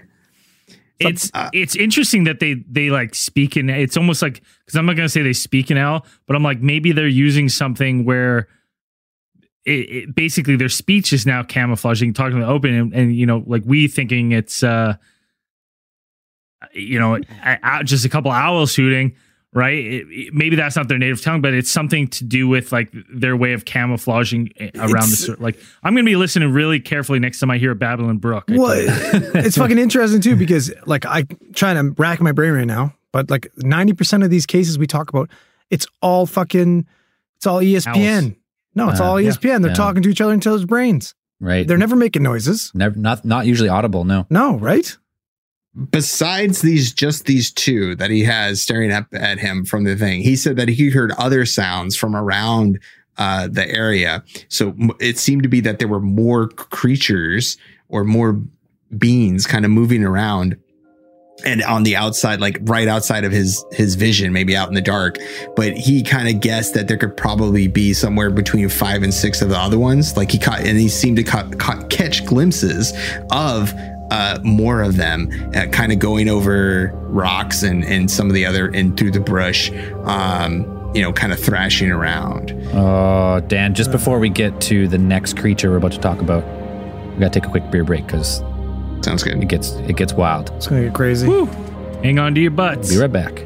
it's uh, it's interesting that they they like speak in. It's almost like because I'm not gonna say they speak in owl, but I'm like maybe they're using something where. It, it, basically, their speech is now camouflaging, talking to the open, and, and you know, like we thinking it's, uh you know, just a couple owls shooting, right? It, maybe that's not their native tongue, but it's something to do with like their way of camouflaging around the It's- cir- like. I'm gonna be listening really carefully next time I hear Babylon Brook. Well, it's fucking interesting too because like I trying to rack my brain right now, but like ninety percent of these cases we talk about, it's all fucking, it's all ESPN. Owls. No, it's Uh, all yeah. ESPN. They're Yeah. talking to each other until his brains. Right. They're never making noises. Never, not not usually audible. No. No, right? besides these just these two that he has staring up at him from the thing he said that he heard other sounds from around uh the area so it seemed to be that there were more creatures or more beings kind of moving around and on the outside, like right outside of his his vision, maybe out in the dark. But he kind of guessed that there could probably be somewhere between five and six of the other ones. Like he caught, and he seemed to ca- ca- catch glimpses of uh, more of them, uh, kind of going over rocks and and some of the other and through the brush. Um, you know, kind of thrashing around. Oh, Dan, just before we get to the next creature we're about to talk about, we gotta take a quick beer break because Sounds good. it gets it gets wild. It's gonna get crazy. Hang on to your butts. Be right back.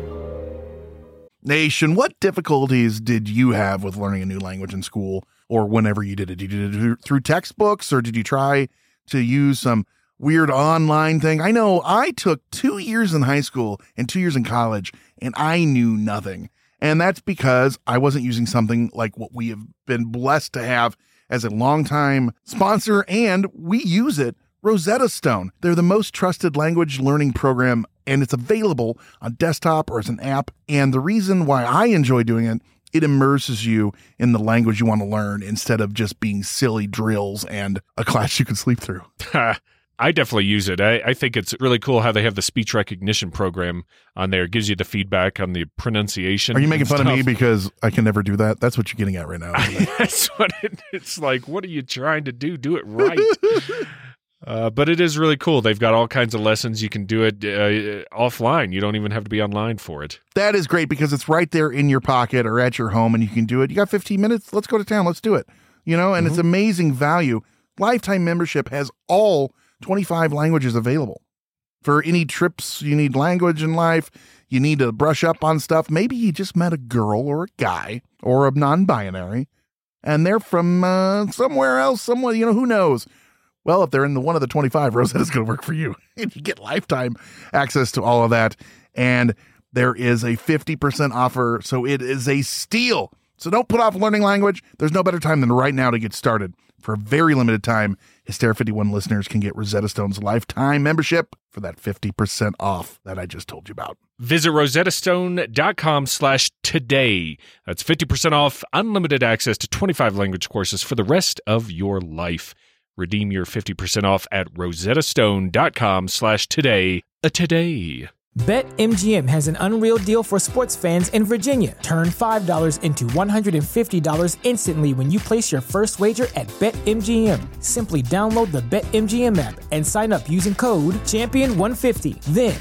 Nation, what difficulties did you have with learning a new language in school or whenever you did it? Did you do it through textbooks or did you try to use some weird online thing? I know I took two years in high school and two years in college and I knew nothing. And that's because I wasn't using something like what we have been blessed to have as a longtime sponsor and we use it. Rosetta Stone. They're the most trusted language learning program and it's available on desktop or as an app. And the reason why I enjoy doing it, it immerses you in the language you want to learn instead of just being silly drills and a class you can sleep through. I definitely use it. I, I think it's really cool how they have the speech recognition program on there. It gives you the feedback on the pronunciation. Are you making fun of me because I can never do that? That's what you're getting at right now. That's what it, it's like. What are you trying to do? Do it right. Uh, but it is really cool. They've got all kinds of lessons. You can do it uh, offline. You don't even have to be online for it. that is great because it's right there in your pocket or at your home and you can do it. You got 15 minutes. Let's go to town. Let's do it. You know, and it's amazing value. Lifetime membership has all 25 languages available. For any trips you need language in life, you need to brush up on stuff. Maybe you just met a girl or a guy or a non binary and they're from uh, somewhere else, somewhere, you know, who knows? Well, if they're in the one of the 25, Rosetta's going to work for you. And you get lifetime access to all of that. And there is a 50% offer. So it is a steal. So don't put off learning language. There's no better time than right now to get started. For a very limited time, Hysteria 51 listeners can get Rosetta Stone's lifetime membership for that 50% off that I just told you about. Visit rosettastone.com slash today. That's 50% off, unlimited access to 25 language courses for the rest of your life. Redeem your 50% off at rosettastone.com slash today. A today. BetMGM has an unreal deal for sports fans in Virginia. Turn $5 into $150 instantly when you place your first wager at BetMGM. Simply download the BetMGM app and sign up using code Champion150. Then,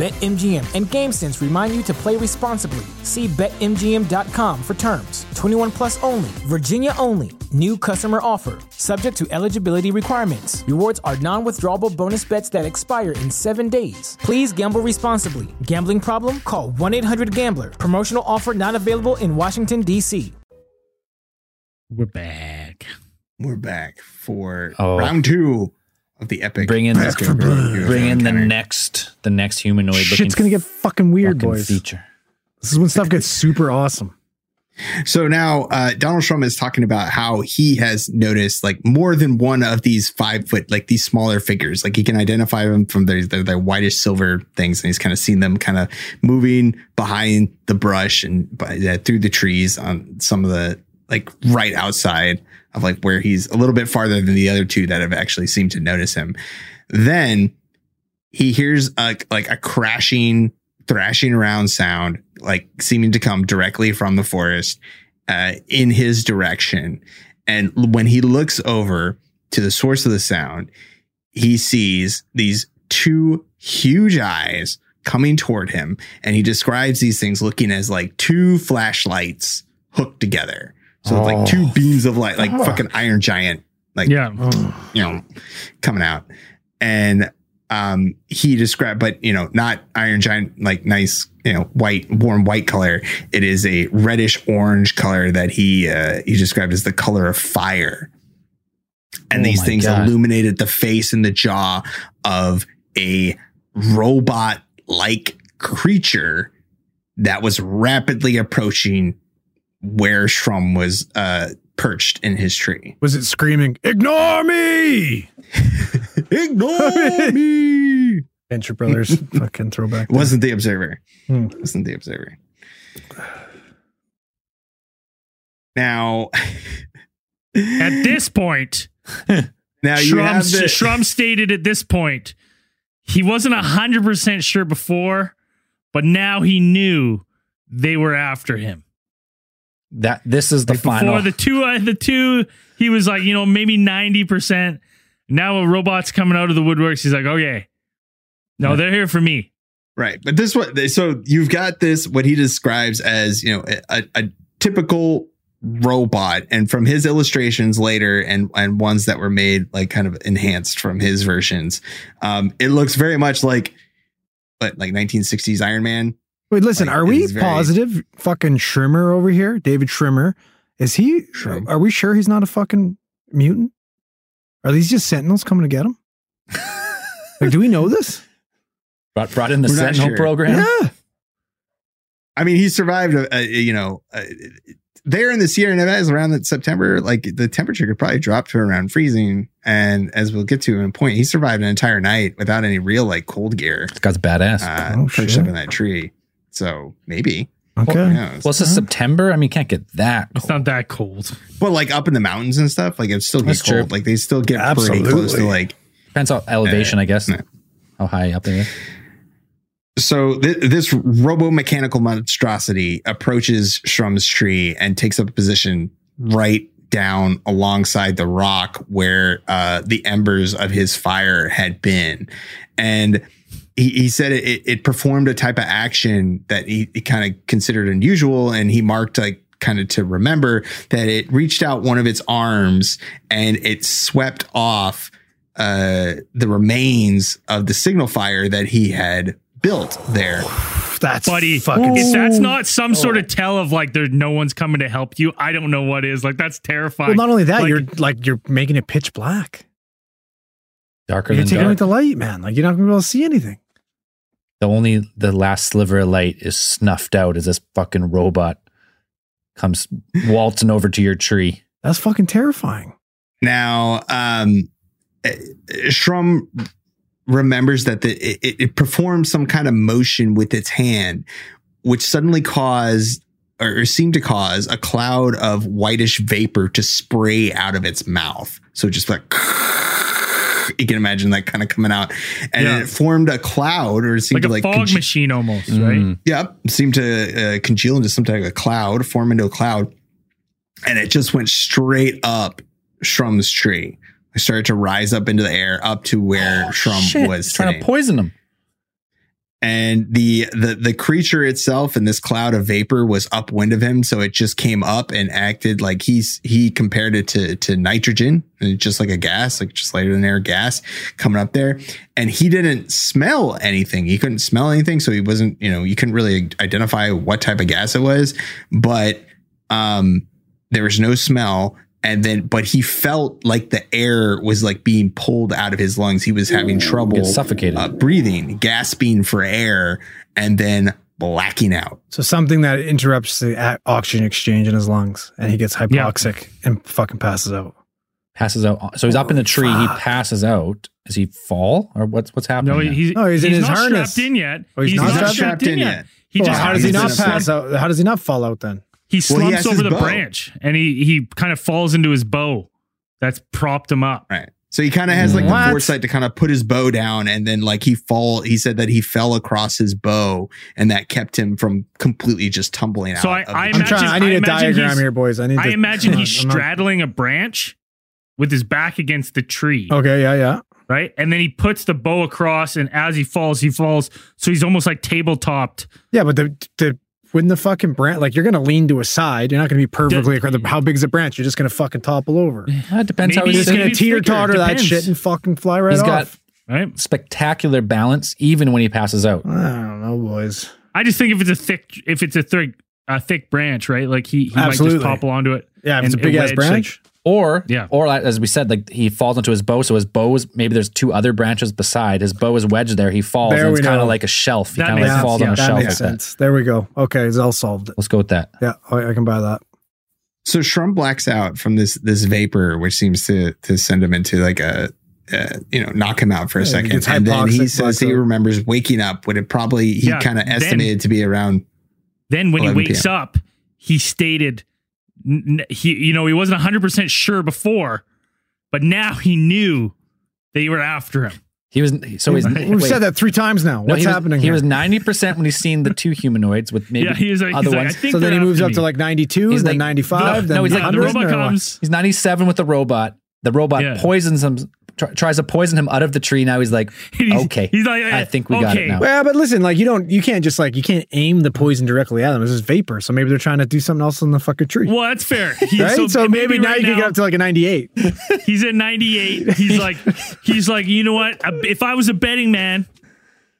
BetMGM and GameSense remind you to play responsibly. See BetMGM.com for terms. 21 plus only, Virginia only. New customer offer. Subject to eligibility requirements. Rewards are non withdrawable bonus bets that expire in seven days. Please gamble responsibly. Gambling problem? Call 1 800 Gambler. Promotional offer not available in Washington, D.C. We're back. We're back for Oh. round two of the epic. Bring in, Back for blood. bring in the encounter. next the next humanoid. looking Shit's gonna get fucking weird, fucking boys. Feature. This is when stuff gets super awesome. So now uh, Donald Shrum is talking about how he has noticed like more than one of these five foot, like these smaller figures. Like he can identify them from their their, their whitish silver things, and he's kind of seen them kind of moving behind the brush and by, uh, through the trees on some of the like right outside of like where he's a little bit farther than the other two that have actually seemed to notice him. Then he hears a, like a crashing, thrashing around sound, like seeming to come directly from the forest uh, in his direction. And when he looks over to the source of the sound, he sees these two huge eyes coming toward him. And he describes these things looking as like two flashlights hooked together. So like two beams of light, like fucking Iron Giant, like Yeah. you know, coming out. And um he described, but you know, not Iron Giant like nice, you know, white, warm white color. It is a reddish orange color that he uh he described as the color of fire. And Oh these things God. illuminated the face and the jaw of a robot like creature that was rapidly approaching where Shrum was uh, perched in his tree. Was it screaming, ignore me? Ignore me. Venture Brothers fucking throwback. It wasn't the observer. Hmm. It wasn't the observer. Now, At this point, now you have Shrum, the, Shrum stated at this point he wasn't hundred percent sure before, but now he knew they were after him. That this is the Like final. Before the two, uh, the two, he was like, you know, maybe ninety percent. Now a robot's coming out of the woodworks. He's like, okay, no, they're here for me. right, but this one. So you've got this what he describes as you know a, a typical robot, and from his illustrations later, and and ones that were made like kind of enhanced from his versions, um, it looks very much like, but like 1960s Iron Man. Wait, listen, Like, are we he's very- positive fucking Schrimmer over here? David Schrimmer. Is he, Shrim. are we sure he's not a fucking mutant? Are these just sentinels coming to get him? like, do we know this? brought, brought in the We're Sentinel sure. program. Yeah. I mean, he survived. A, a, you know, uh there in the Sierra Nevadas around that September, like the temperature could probably drop to around freezing. And as we'll get to in a point, he survived an entire night without any real like cold gear. This guy's badass. Uh, Oh, perched shit. up in that tree. So maybe. Okay. Who knows? well, it's just September. I mean, you can't get that. It's not that cold. but like up in the mountains and stuff, like it still gets That's true. cold. Like they still get pretty close to Absolutely. like Depends on elevation, I guess. yeah. How high up there? so th- this robo-mechanical monstrosity approaches Shrum's tree and takes up a position right down alongside the rock where uh, the embers of his fire had been. And he, he said it, it, it performed a type of action that he, he kind of considered unusual. And he marked like kind of to remember that it reached out one of its arms and it swept off uh, the remains of the signal fire that he had built there. That's buddy. fucking. If that's not some sort of tell of like there's no one's coming to help you, I don't know what is. Like that's terrifying. well, not only that, Like, you're like, you're making it pitch black. Darker You're than taking away dark. the light, man. Like, you're not going to be able to see anything. The only the last sliver of light is snuffed out as this fucking robot comes waltzing over to your tree. That's fucking terrifying. Now, um, eh, Shrum remembers that the, it, it performed some kind of motion with its hand, which suddenly caused or seemed to cause a cloud of whitish vapor to spray out of its mouth. So just like you can imagine that kind of coming out, and Yeah. it formed a cloud, or it seemed like a to like fog conge- machine almost, right? Mm. Yep, seemed to uh, congeal into some type of cloud, form into a cloud, and it just went straight up Shrum's tree. It started to rise up into the air, up to where Shrum Shit, was trying to poison him. And the the the creature itself and this cloud of vapor was upwind of him, so it just came up and acted like he's he compared it to to nitrogen, and just like a gas, like just lighter than air gas coming up there. And he didn't smell anything. He couldn't smell anything, so he wasn't. You know, you couldn't really identify what type of gas it was, but um, there was no smell. And then, but he felt like the air was like being pulled out of his lungs. He was having trouble suffocating uh, breathing, gasping for air, and then blacking out. So something that interrupts the oxygen exchange in his lungs, and he gets hypoxic and fucking passes out. passes out. So he's up in the tree. He passes out. Does he fall or what's what's happening? No, he's, No, he's in his not harness. strapped in yet. Oh, he's not strapped in yet. yet. He Well, just how does he he's not pass out? How does he not fall out then? He Well, he slumps over the bow. branch and he he kind of falls into his bow. That's propped him up. Right. So he kind of has like What? the foresight to kind of put his bow down, and then like he fall. He said that he fell across his bow, and that kept him from completely just tumbling out. So I- of I I'm imagine- trying. I need I a diagram here, boys. I need. I to, imagine he's straddling a branch with his back against the tree, Okay. Yeah. Yeah. right? And then he puts the bow across, and as he falls, he falls. So he's almost like tabletopped. Yeah, but the the when the fucking branch, like you're gonna lean to a side, you're not gonna be perfectly across. The, how big's the branch? You're just gonna fucking topple over. You're Yeah, it depends how Maybe he's just gonna it's teeter thicker, totter that shit and fucking fly right He's got. Right? spectacular balance even when he passes out. I don't know, boys. I just think if it's a thick, if it's a thick, a thick branch, right? Like he, he might just topple onto it. Yeah, if it's a big ass wedge, branch. Or Yeah. or as we said, like he falls into his bow. So his bow is maybe there's two other branches beside. His bow is wedged there. He falls. There and it's kind of like a shelf. He kind of like sense, falls yeah. on a that shelf makes like that. sense. There we go. Okay, Zell solved it. Let's go with that. Yeah, I, I can buy that. So Shrum blacks out from this this vapor, which seems to to send him into like a. Uh, you know, knock him out for a Yeah, second, gets and then he says he remembers waking up when it probably he Yeah, kind of then- estimated to be around. Then when he wakes PM. up, he stated n- n- he you know he wasn't 100% sure before, but now he knew they were after him. He was so he's We've wait. said that three times now. No, What's he was, happening? He here? was ninety percent when he's seen the two humanoids with maybe yeah, he was like, other he's like, ones. think so then he moves after up to like 92, He's then like- 95, then no, he's like- the 100, robot comes. He's ninety seven with the robot. The robot Yeah. poisons him, tr- tries to poison him out of the tree. Now he's like, He's- okay, he's like, I think we got it now. Well, but listen, like you don't, you can't just like you can't aim the poison directly at them. It's just vapor. So maybe they're trying to do something else in the fucking tree. Well, that's fair. He- right? So, maybe, now right you can get up to like a 98. He's at 98. He's like, he's like, you know what? If I was a betting man,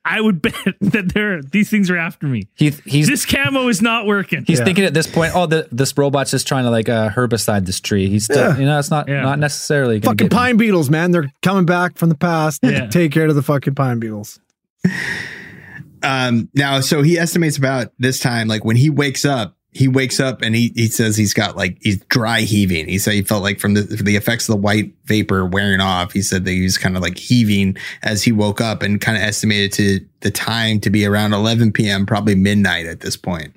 I would bet that there these things are after me. He, he's This camo is not working. he's Yeah. thinking at this point, oh, the, this robot's just trying to like uh, herbicide this tree. He's still, Yeah. you know, it's not Yeah. not necessarily fucking get him. pine beetles, man. They're coming back from the past. Yeah. Take care of the fucking pine beetles. Um, now, so he estimates about this time, like when he wakes up, he wakes up and he, he says he's got like he's dry heaving. He said he felt like from the from the effects of the white vapor wearing off. He said that he was kind of like heaving as he woke up and kind of estimated to the time to be around 11 p.m., probably midnight at this point.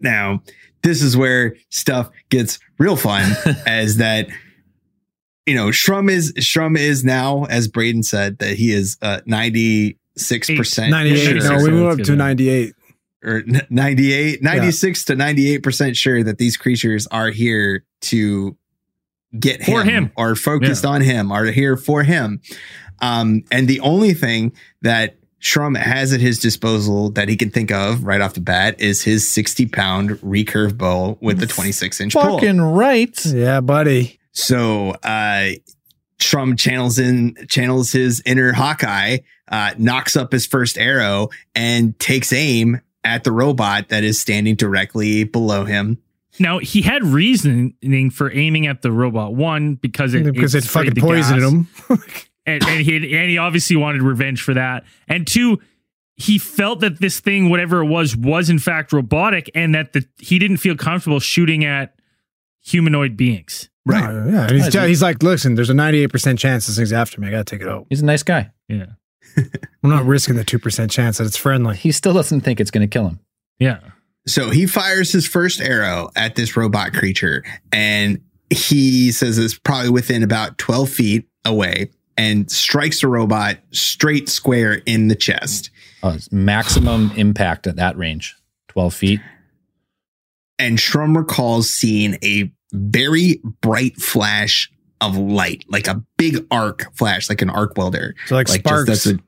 Now, this is where stuff gets real fun, as that you know Shrum is Shrum is now, as Braden said, that he is uh, 96 percent 98. sure. No, we Sure. moved up to 98. Or n- 98 96 to 98% sure that these creatures are here to get him, For him. or focused on him are here for him um and the only thing that Shrum has at his disposal that he can think of right off the bat is his 60 pound recurve bow with the 26 inch pull. Fucking right. Yeah, buddy. So uh Shrum channels in channels his inner Hawkeye, uh, knocks up his first arrow and takes aim at the robot that is standing directly below him. Now he had reasoning for aiming at the robot. One because it Because it sprayed fucking poisoned gas, him. and, and he and he obviously wanted revenge for that. And two, he felt that this thing, whatever it was, was in fact robotic, and that the he didn't feel comfortable shooting at humanoid beings. Right. No, yeah. And he's, he's like, listen, there's a 98% chance this thing's after me. I got to take it out. He's a nice guy. Yeah, I'm not risking the 2% chance that it's friendly. He still doesn't think it's going to kill him. yeah. So he fires his first arrow at this robot creature and he says it's probably within about 12 feet away and strikes the robot straight square in the chest. Oh, maximum impact at that range, twelve feet. and Shrum recalls seeing a very bright flash of light, like a big arc flash, like an arc welder. So like, just- sparks. that's a-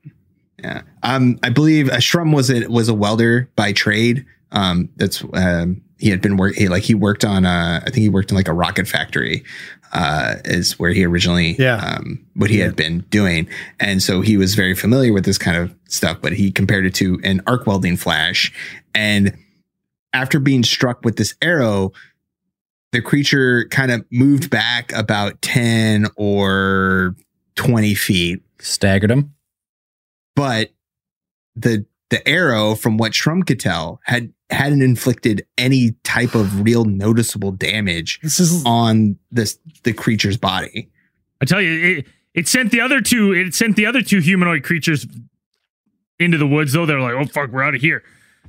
yeah. Um, I believe uh, Shrum was a was a welder by trade. Um, that's um, he had been work he, like he worked on uh, I think he worked in like a rocket factory. Uh, is where he originally Yeah. um what he had been doing, and so he was very familiar with this kind of stuff. But he compared it to an arc welding flash, and after being struck with this arrow, the creature kind of moved back about 10 or 20 feet. Staggered him. But the the arrow, from what Shrum could tell, had hadn't inflicted any type of real noticeable damage this is on this the creature's body. I tell you, it, it sent the other two. It sent the other two humanoid creatures into the woods. Though they're like, "Oh fuck, we're out of here."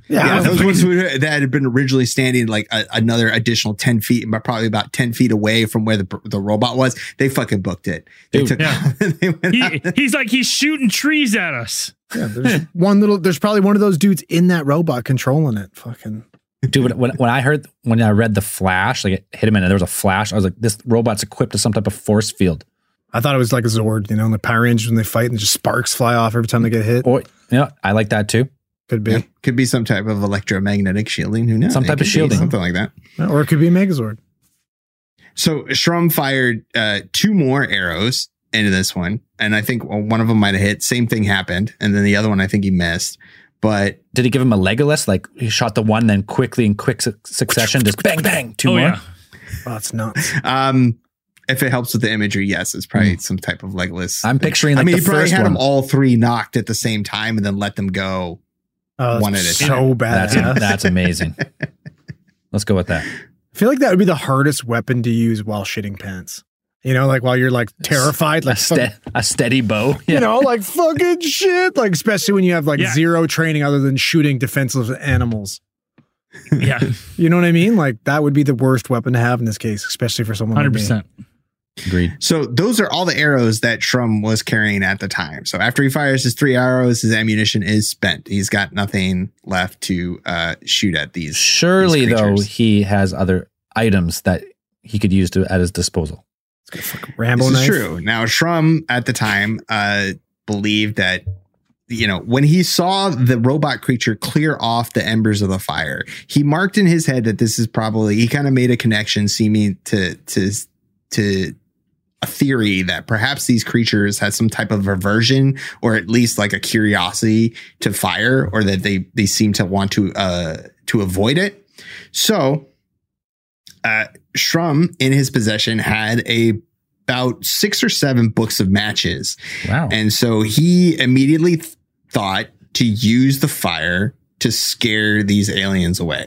Yeah. Yeah, those ones who, that had been originally standing like a, another additional 10 feet, but probably about 10 feet away from where the, the robot was, they fucking booked it. They Dude, took yeah. they He, he's like, he's shooting trees at us. yeah, there's one little. There's probably one of those dudes in that robot controlling it. Fucking. Dude, when, when, when I heard, when I read the flash, like it hit him and there was a flash, I was like, this robot's equipped with some type of force field. I thought it was like a Zord, you know, in the Power Rangers when they fight and just sparks fly off every time they get hit. Or, you know, I like that too. Could be. Yeah, could be some type of electromagnetic shielding. Who knows? Some type of shielding. something like that. Or it could be a Megazord. So Shrum fired uh, two more arrows into this one, and I think one of them might have hit. Same thing happened, and then the other one I think he missed. But Did he give him a Legolas? Like he shot the one, then quickly in quick su- succession, just bang, bang, two oh more. yeah, Oh, that's nuts. um, if it helps with the imagery, yes, it's probably some type of Legolas. I'm picturing like I mean, the he probably first had one. them all three knocked at the same time, and then let them go. Oh, One that's at a so bad. That's that's amazing. Let's go with that. I feel like that would be the hardest weapon to use while shitting pants. You know, like while you're like terrified, a, like fuck- ste- a steady bow. you know, like fucking shit. Like especially when you have like Yeah. zero training other than shooting defenseless animals. Yeah, You know what I mean? Like that would be the worst weapon to have in this case, especially for someone. hundred like percent. Agreed. So those are all the arrows that Shrum was carrying at the time. So after he fires his three arrows, his ammunition is spent. He's got nothing left to uh, shoot at these. Surely, these though, he has other items that he could use to at his disposal. It's got fucking Rambo this knife. is true. Now Shrum at the time uh, believed that you know when he saw the robot creature clear off the embers of the fire, he marked in his head that this is probably he kind of made a connection, seeming to to to a theory that perhaps these creatures had some type of aversion or at least like a curiosity to fire or that they they seem to want to uh to avoid it so uh shrum in his possession had a about six or seven books of matches Wow. and so he immediately th- thought to use the fire to scare these aliens away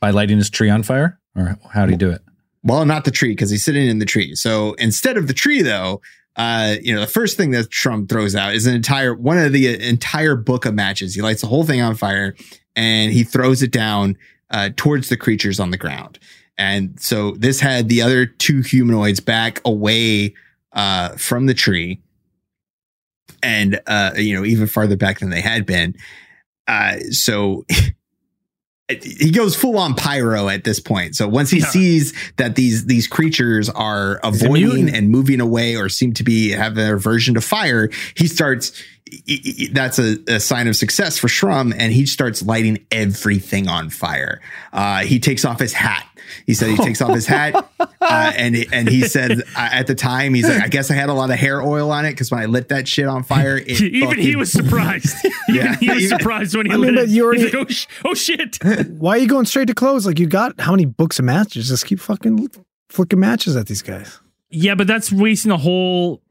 By lighting his tree on fire? Or how do you do it? Well, not the tree because he's sitting in the tree. So instead of the tree, though, uh, you know, the first thing that Shrum throws out is an entire one of the entire book of matches. He lights the whole thing on fire and he throws it down uh, towards the creatures on the ground. And so this had the other two humanoids back away uh, from the tree, and uh, you know, even farther back than they had been. Uh, so he goes full on pyro at this point. So once he Yeah. sees that these these creatures are avoiding and moving away or seem to be have their aversion to fire, he starts. That's a, a sign of success for Shrum, and he starts lighting everything on fire. Uh, he takes off his hat. He said he takes off his hat, uh, and and he said uh, at the time he's like, I guess I had a lot of hair oil on it because when I lit that shit on fire, it Even he was surprised. Even Yeah. he was surprised when he I lit but it. you already- He's like, oh, sh- oh shit. Why are you going straight to clothes? Like you got how many books of matches? Just keep fucking flicking matches at these guys. yeah, but that's wasting a whole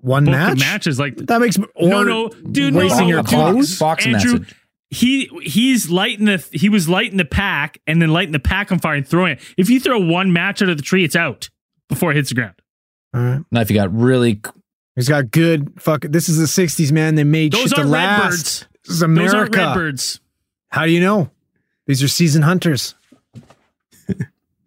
One match. matches. Like That makes or no, no, dude, wasting no, your dude, clothes. Box Andrew, message. He he's lighting the he was lighting the pack and then lighting the pack on fire and throwing it. If you throw one match out of the tree, it's out before it hits the ground. All right. Now, if you got really He's got good fuck. This is the '60s, man. They made Those shit to aren't last. redbirds. This is Those aren't redbirds. How do you know? These are seasoned hunters.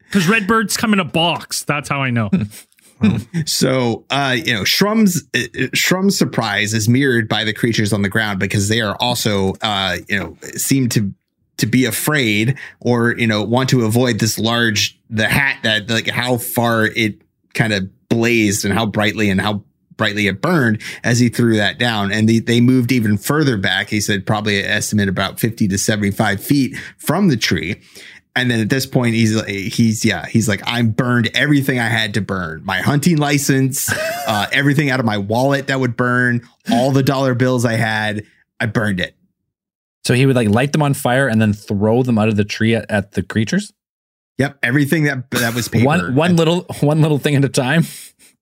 Because redbirds come in a box. That's how I know. So, uh, you know, Shrum's uh, Shrum's surprise is mirrored by the creatures on the ground because they are also, uh, you know, seem to to be afraid or you know want to avoid this large the hat that like how far it kind of blazed and how brightly and how brightly it burned as he threw that down. And they, they moved even further back he said probably an estimate about 50 to 75 feet from the tree and then at this point, he's like, he's yeah, he's like, I'm burned everything I had to burn. My hunting license, uh, everything out of my wallet that would burn, all the dollar bills I had, I burned it. so he would like light them on fire and then throw them out of the tree at, at the creatures. Yep, everything that that was paper. One one little one little thing at a time.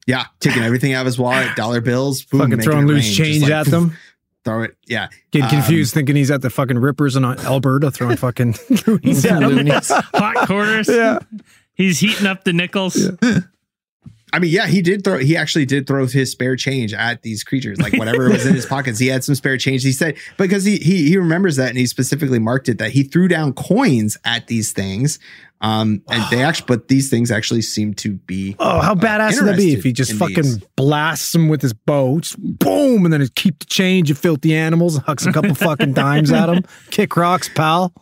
yeah, taking everything out of his wallet, dollar bills, boom, fucking throwing loose rain, change like, at them. Throw it, yeah. Getting Um, confused, thinking he's at the fucking Rippers in Alberta throwing fucking loonies at 'em. Loonies. Hot quarters. Yeah. He's heating up the nickels. I mean, yeah, he did throw. He actually did throw his spare change at these creatures, like whatever was in his pockets. He had some spare change. He said because he he he remembers that, and he specifically marked it that he threw down coins at these things. Um, and they actually, but these things actually seem to be. Oh, how badass would that be if he just fucking these. blasts them with his bow, just boom, and then he'd keep the change, you filthy animals, and hucks a couple fucking dimes at them, Kick rocks, pal.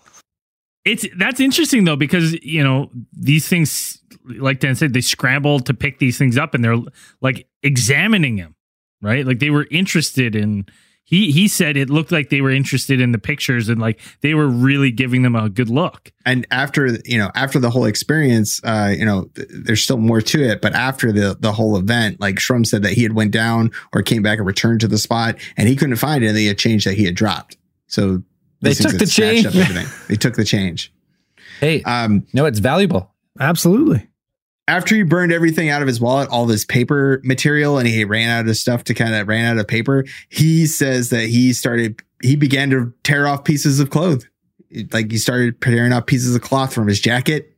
It's that's interesting though because you know these things, like Dan said, they scrambled to pick these things up and they're like examining him, right? Like they were interested in. He he said it looked like they were interested in the pictures and like they were really giving them a good look. and after you know after the whole experience uh you know th- there's still more to it but after the the whole event like Shrum said that he had went down or came back and returned to the spot and he couldn't find any of the change that he had dropped so They took the change. they took the change Hey, um no, it's valuable. Absolutely. after he burned everything out of his wallet, all this paper material, and he ran out of stuff to kind of ran out of paper, he says that he started, he began to tear off pieces of cloth. Like he started tearing off pieces of cloth from his jacket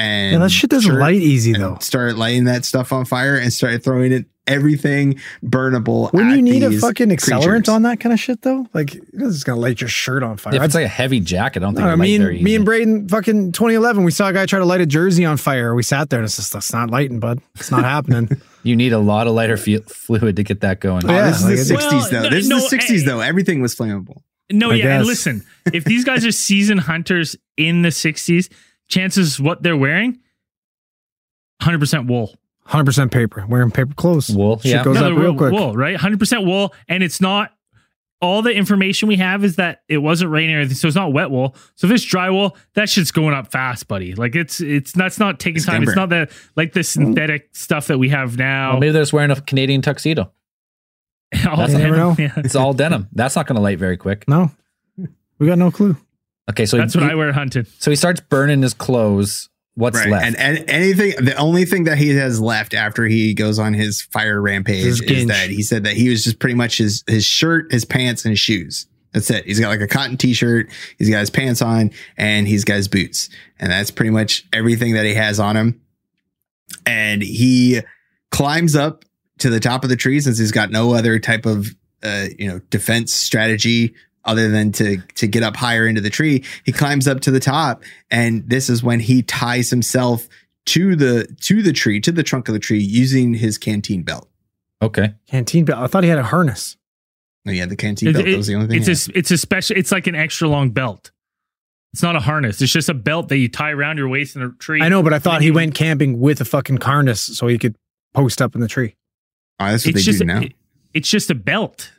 and Yeah, that shit doesn't sure- light easy though. Started lighting that stuff on fire and started throwing it everything burnable. When you need a fucking accelerant creatures. on that kind of shit though, like it's just gonna light your shirt on fire. If it's like a heavy jacket, I don't think No, it'll me very and me and Braden, fucking 2011, we saw a guy try to light a jersey on fire. We sat there and it's just that's not lighting, bud. It's not happening. You need a lot of lighter fu- fluid to get that going. Oh, Yeah, this like is the it- 60s though. no, this no, is the 60s eh, though. Everything was flammable. No, I yeah, and listen, if these guys are seasoned hunters in the 60s, chances what they're wearing 100% wool. 100% paper, wearing paper clothes. Wool, Shit yeah. goes No, up real quick. wool, right? 100% wool and it's not all the information we have is that it wasn't raining or anything, so it's not wet wool. So if it's dry wool, that shit's going up fast, buddy. Like it's it's that's not taking It's time. It's not the like the mm. synthetic stuff that we have now. Well, maybe they're just wearing a Canadian tuxedo. All That's- You never know. yeah. It's all denim. That's not going to light very quick. No, we got no clue. Okay, so That's he, what I wear hunting. so he starts burning his clothes. What's right. left? And, and anything, the only thing that he has left after he goes on his fire rampage His is ginge. that he said that he was just pretty much his his shirt, his pants, and his shoes. That's it. He's got like a cotton t-shirt. He's got his pants on, and he's got his boots, and that's pretty much everything that he has on him. And he climbs up to the top of the tree since he's got no other type of uh, you know defense strategy other than to to get up higher into the tree. He climbs up to the top, and this is when he ties himself to the to the tree to the trunk of the tree using his canteen belt. okay. Canteen belt. I thought he had a harness. Oh, yeah, the canteen It- belt it- that was the only thing. it's a it's a special. It's like an extra long belt. It's not a harness. It's just a belt that you tie around your waist in a tree. I know, but I thought he went camping with a fucking harness so he could post up in the tree. oh, that's what It's they just do now. it- it's just a belt,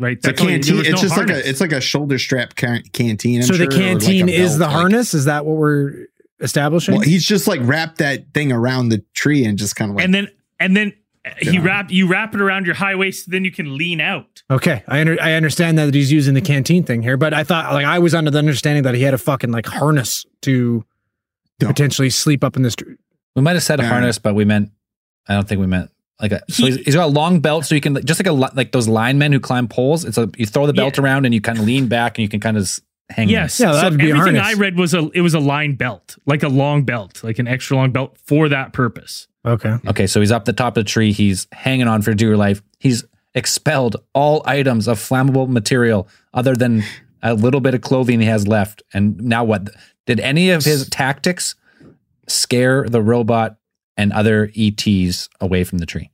right? it's a That's all- there canteen. It's no just like a it's like a shoulder strap can- canteen. I'm so the sure, or like canteen is the like- harness. Is that what we're establishing? Well, he's just like wrapped that thing around the tree and just kind of like and then and then he Yeah. wrap you wrap it around your high waist, So then you can lean out. okay, I under, I understand that he's using the canteen thing here, but I thought like I was under the understanding that he had a fucking like harness to No. potentially sleep up in this tree. We might have said a harness, but we meant. I don't think we meant like a. So He- he's, he's got a long belt, so you can just like a like those linemen who climb poles. It's a you throw the belt Yeah. around and you kind of lean back and you can kind of hang. Yes, Yeah, so that'd be a everything harness. I read was a it was a line belt, like a long belt, like an extra long belt for that purpose. Okay, Okay, so he's up the top of the tree. He's hanging on for dear life. He's expelled all items of flammable material other than a little bit of clothing he has left. And now what? Did any of his tactics scare the robot and other ETs away from the tree?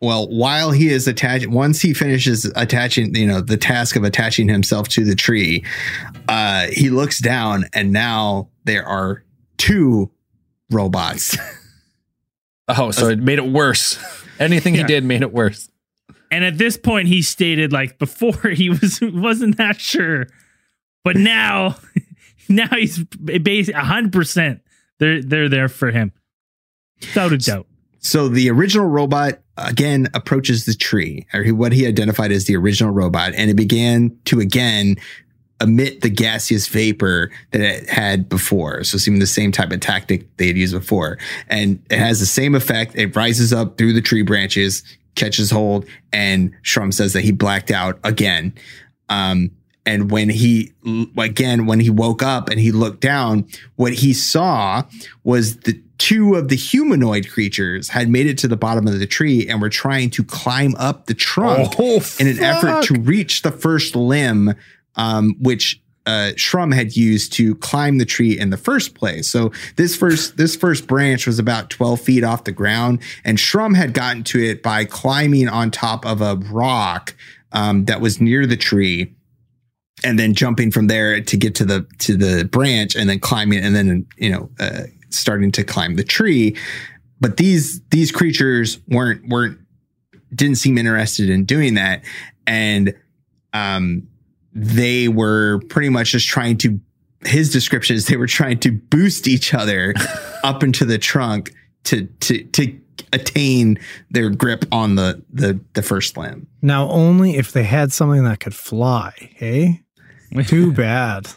Well, while he is attached, once he finishes attaching, you know, the task of attaching himself to the tree, uh, he looks down and now there are two robots. Oh, so it made it worse. Anything he did made it worse. And at this point, he stated like before he was wasn't that sure, but now now he's basically hundred percent. They're they're there for him, without a doubt. So the original robot again approaches the tree, or he- what he identified as the original robot, and it began to again emit the gaseous vapor that it had before. So seeming the same type of tactic they had used before. And it has the same effect. It rises up through the tree branches, catches hold, and Shrum says that he blacked out again. Um, and when he, again, when he woke up and he looked down, what he saw was the two of the humanoid creatures had made it to the bottom of the tree and were trying to climb up the trunk Oh, in an effort to reach the first limb, um, which uh, Shrum had used to climb the tree in the first place. So this first this first branch was about twelve feet off the ground, and Shrum had gotten to it by climbing on top of a rock um, that was near the tree. And then jumping from there to get to the to the branch, and then climbing, and then you know uh, starting to climb the tree. But these these creatures weren't weren't didn't seem interested in doing that, and um, they were pretty much just trying to. His description is they were trying to boost each other up into the trunk to to to attain their grip on the the the first limb. now only if they had something that could fly. Hey, too bad.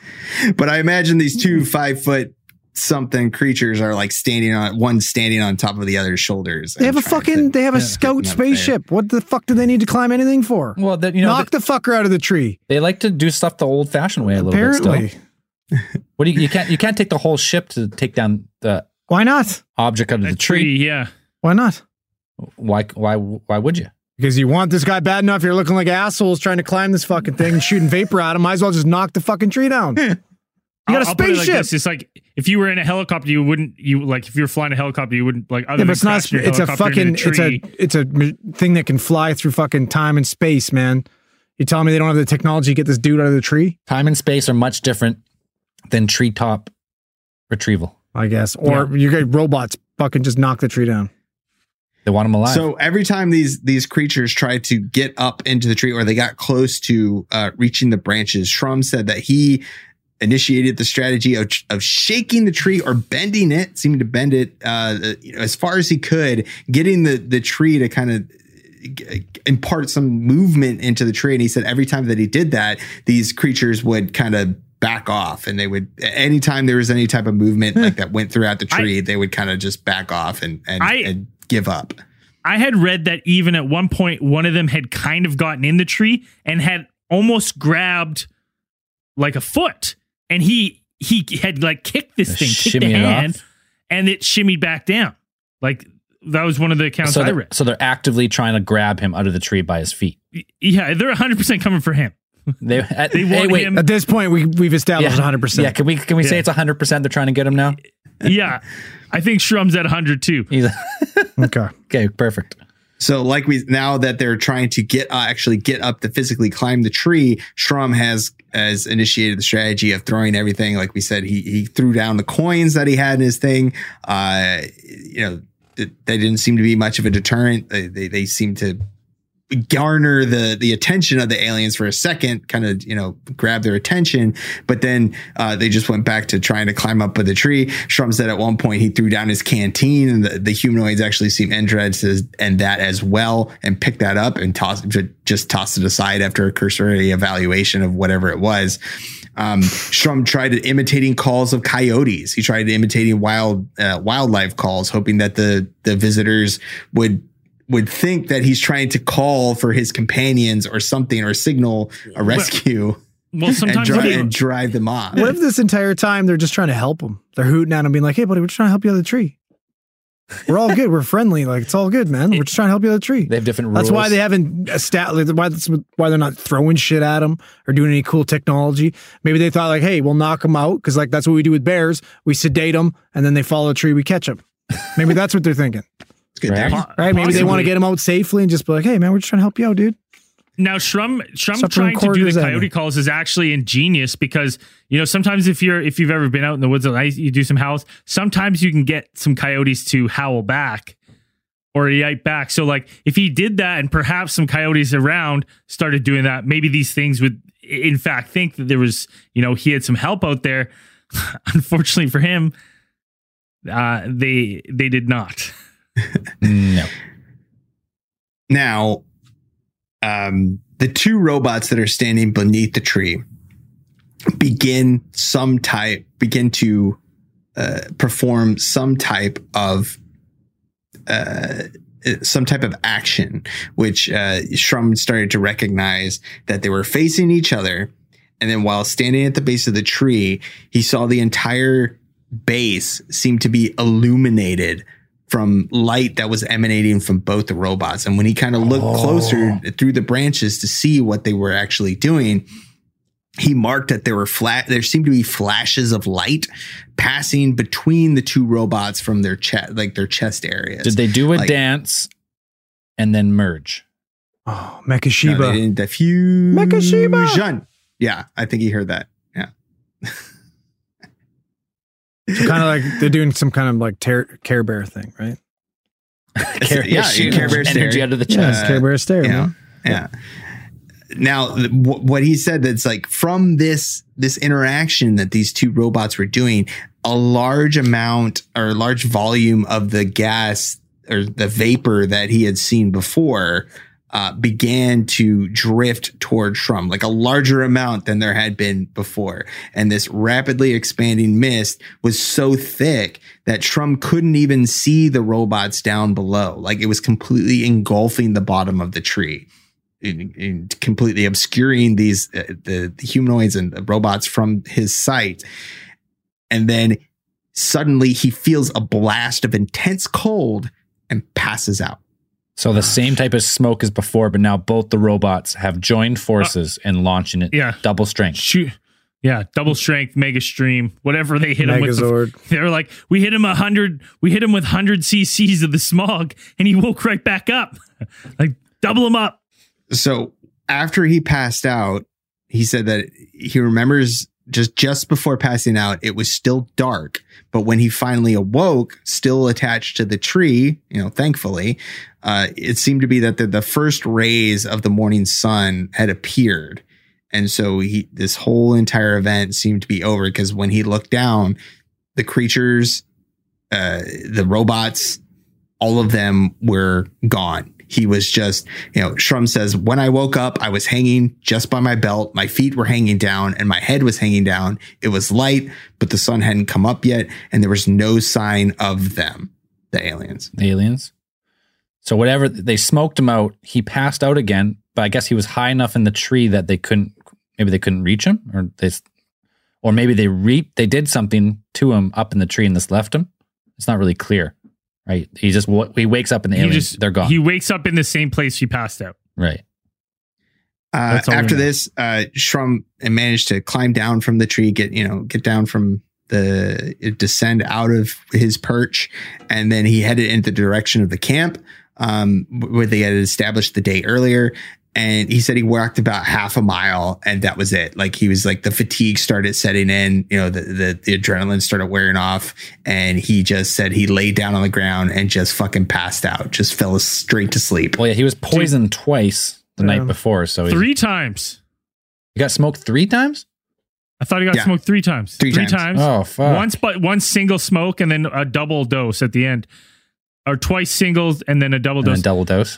But I imagine these two five foot something creatures are like standing on one standing on top of the other's shoulders. They have a fucking. to- They have a Yeah. scout Not fair. spaceship. What the fuck do they need to climb anything for? Well, that you know Knock the fucker out of the tree. they like to do stuff the old-fashioned way a little bit. Apparently, Still. What do you, you can't you can't take the whole ship to take down the Why not? object under A the tree. yeah. Why not? Why? Why? Why would you? Because you want this guy bad enough, you're looking like assholes trying to climb this fucking thing and shooting vapor at him. Might as well just knock the fucking tree down. You got a I'll- I'll put it like spaceship. this. It's like if you were in a helicopter, you wouldn't. You like if you were flying a helicopter, you wouldn't like. Other yeah, than but it's not. crashing your It's a helicopter into fucking. It's a. tree. It's a m- thing that can fly through fucking time and space, man. You telling me they don't have the technology to get this dude out of the tree? Time and space are much different than treetop retrieval. I guess, or you get robots fucking just knock the tree down. They want him alive. So every time these these creatures tried to get up into the tree or they got close to uh, reaching the branches, Shrum said that he initiated the strategy of, of shaking the tree or bending it, seeming to bend it uh, you know, as far as he could, getting the the tree to kind of uh, impart some movement into the tree. And he said every time that he did that, these creatures would kind of back off and they would anytime there was any type of movement hmm. like that went throughout the tree they would kind of just back off and and, I- and give up. I had read that even at one point, one of them had kind of gotten in the tree and had almost grabbed like a foot, and he he had like kicked this thing, kicked the it hand, off? and it shimmied back down. Like that was one of the accounts so I they're, read. so they're actively trying to grab him out of the tree by his feet. Yeah, they're 100 percent coming for him. They, uh, They hey, want wait, him. At this point, we we've established 100. percent Yeah, can we can we say Yeah. it's hundred percent? They're trying to get him now. yeah, I think Shrum's at 100 too. He's Okay. okay, perfect. So, like we now that they're trying to get uh, actually get up to physically climb the tree, Shrum has has initiated the strategy of throwing everything. Like we said, he he threw down the coins that he had in his thing. Uh, you know, th- they didn't seem to be much of a deterrent. They they, they seem to garner the the attention of the aliens for a second, kind of you know grab their attention, but then uh, they just went back to trying to climb up the tree. Shrum said at one point he threw down his canteen, and the, the humanoids actually seemed interested in that as well, and picked that up and tossed ju- just tossed it aside after a cursory evaluation of whatever it was. Um, Shrum tried imitating calls of coyotes. He tried imitating wild uh, wildlife calls, hoping that the the visitors would would think that he's trying to call for his companions or something or signal a rescue Well, and, sometimes drive, they- and drive them off. What if this entire time they're just trying to help him? They're hooting at him, being like, "Hey, buddy, we're just trying to help you out of the tree. We're all good. We're friendly. Like it's all good, man. We're just trying to help you out of the tree." They have different rules. That's why they haven't established why that's why they're not throwing shit at them or doing any cool technology. Maybe they thought like, hey, we'll knock them out because like that's what we do with bears. We sedate them and then they follow a tree, we catch them. Maybe that's what they're thinking, It's good. Right. Derek. right? Maybe they want to get him out safely and just be like, hey, man, we're just trying to help you out, dude. Now, Shrum, Shrum Stop trying to do the at me. coyote calls is actually ingenious because you know sometimes if you're if you've ever been out in the woods and ice, you do some howls. Sometimes you can get some coyotes to howl back or yelp back. So like if he did that and perhaps some coyotes around started doing that, maybe these things would in fact think that there was you know he had some help out there. Unfortunately for him, uh, they they did not. no. Now, um, the two robots that are standing beneath the tree begin some type begin to uh, perform some type of uh, some type of action, which uh, Shrum started to recognize that they were facing each other. And then while standing at the base of the tree, he saw the entire base seem to be illuminated from light that was emanating from both the robots. And when he kind of looked oh. closer through the branches to see what they were actually doing, he marked that there were flat there seemed to be flashes of light passing between the two robots from their chest like their chest areas. Did they do a Like- dance and then merge? Oh, No, Mekashiba. they didn't diffuse. Mekashiba. Yeah, I think he heard that. Yeah. kind of like they're doing some kind of like ter- Care Bear thing, right? Care, yeah, shoot Care Bear energy stare. out of the chest. it's Care Bear stare, yeah, yeah. Now, what he said that's like from this this interaction that these two robots were doing, a large amount or a large volume of the gas or the vapor that he had seen before uh, began to drift toward Shrum, like a larger amount than there had been before. And this rapidly expanding mist was so thick that Shrum couldn't even see the robots down below. Like it was completely engulfing the bottom of the tree. In, in completely obscuring these uh, the, the humanoids and the robots from his sight and then Suddenly, he feels a blast of intense cold and passes out. So the same type of smoke as before, but now both the robots have joined forces and launching it Yeah. double strength. Shoot. Yeah, double strength, mega stream, whatever they hit him with. the- they're like, we hit him a hundred, we hit him with hundred cc's of the smog, and he woke right back up. like double him up. So after he passed out, he said that he remembers just just before passing out, it was still dark. But when he finally awoke, still attached to the tree, you know, thankfully, uh, it seemed to be that the, the first rays of the morning sun had appeared. And so he, this whole entire event seemed to be over because when he looked down, the creatures, uh, the robots, all of them were gone. He was just, you know, Shrum says, when I woke up, I was hanging just by my belt. My feet were hanging down and my head was hanging down. It was light, but the sun hadn't come up yet. And there was no sign of them, the aliens. The aliens. So whatever they smoked him out, he passed out again. But I guess he was high enough in the tree that they couldn't. Maybe they couldn't reach him, or they, or maybe they re they did something to him up in the tree and this left him. It's not really clear, right? He just he wakes up and the He aliens just they're gone. He wakes up in the same place he passed out. right. Uh, That's all we after this, uh, Shrum managed to climb down from the tree, get, you know, get down from the, descend out of his perch. And then he headed in the direction of the camp, um, where they had established the day earlier. And he said he walked about half a mile and that was it. Like he was like the fatigue started setting in, you know, the, the, the adrenaline started wearing off. And he just said he laid down on the ground and just fucking passed out, just fell straight to sleep. Well, yeah, he was poisoned twice the Yeah. night before, so he, Three times. he got smoked three times. I thought he got Yeah. smoked three times. Three times. Oh fuck! Once, but one single smoke and then a double dose at the end, or twice singles and then a double and then dose. double dose.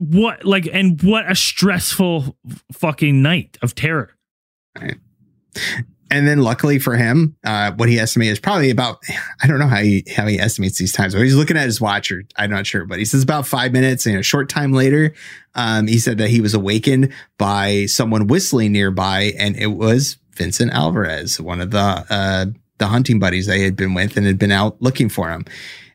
What like and what a stressful fucking night of terror. Right. And then luckily for him, uh, what he estimated is probably about, I don't know how he, how he estimates these times, but he's looking at his watch or I'm not sure, but he says about five minutes and a short time later, um, he said that he was awakened by someone whistling nearby and it was Vincent Alvarez, one of the, uh, the hunting buddies they had been with and had been out looking for him.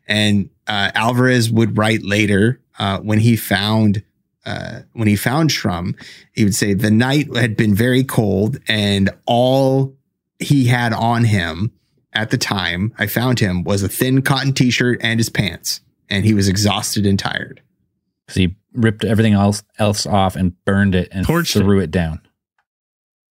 And, uh, Alvarez would write later, uh, when he found, uh, when he found Shrum, he would say the night had been very cold and all he had on him at the time I found him was a thin cotton t-shirt and his pants and he was exhausted and tired. 'Cause he ripped everything else else off and burned it and Torched it. threw it down.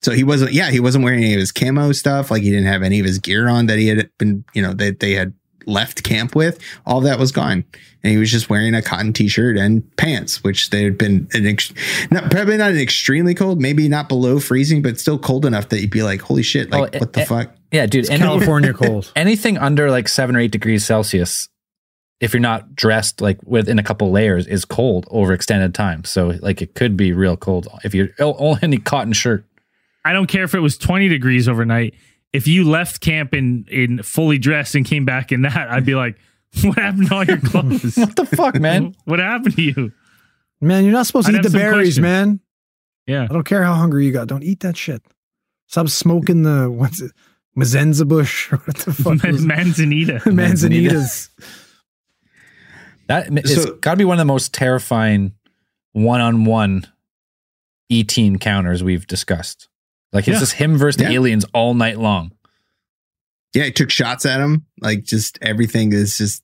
So he wasn't yeah, he wasn't wearing any of his camo stuff like he didn't have any of his gear on that he had been, you know, that they had left camp with. All that was gone. And he was just wearing a cotton t-shirt and pants, which they had been an ex- not probably not an extremely cold, maybe not below freezing, but still cold enough that you'd be like, "Holy shit, like Oh, what the eh, fuck?" Yeah, dude. any- California cold. anything under like seven or eight degrees Celsius, if you're not dressed like within a couple layers, is cold over extended time. So like it could be real cold if you're only in a cotton shirt. I don't care if it was 20 degrees overnight. If you left camp in in fully dressed and came back in that, I'd be like, what happened to all your clothes? What the fuck, man? what happened to you? Man, you're not supposed to I'd eat the berries, questions. man. Yeah. I don't care how hungry you got. Don't eat that shit. Stop smoking the what's it? Mazenza bush or what the fuck? is it? Manzanita. Manzanitas. That it's So- got to be one of the most terrifying one-on-one ET encounters we've discussed. Like it's Yeah. just him versus Yeah. the aliens all night long. yeah, he took shots at him. Like just everything is just.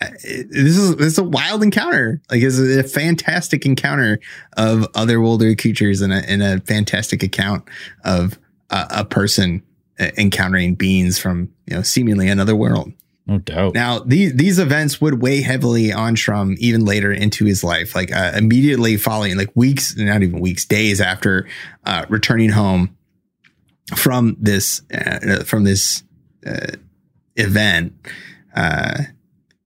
uh, it- This is this is a wild encounter. Like it's a fantastic encounter of otherworldly creatures and a, and a fantastic account of a, a person uh, encountering beings from you know seemingly another world. No doubt. Now, these these events would weigh heavily on Shrum even later into his life, like uh, immediately following, like weeks, not even weeks, days after uh, returning home from this uh, from this uh, event. Uh,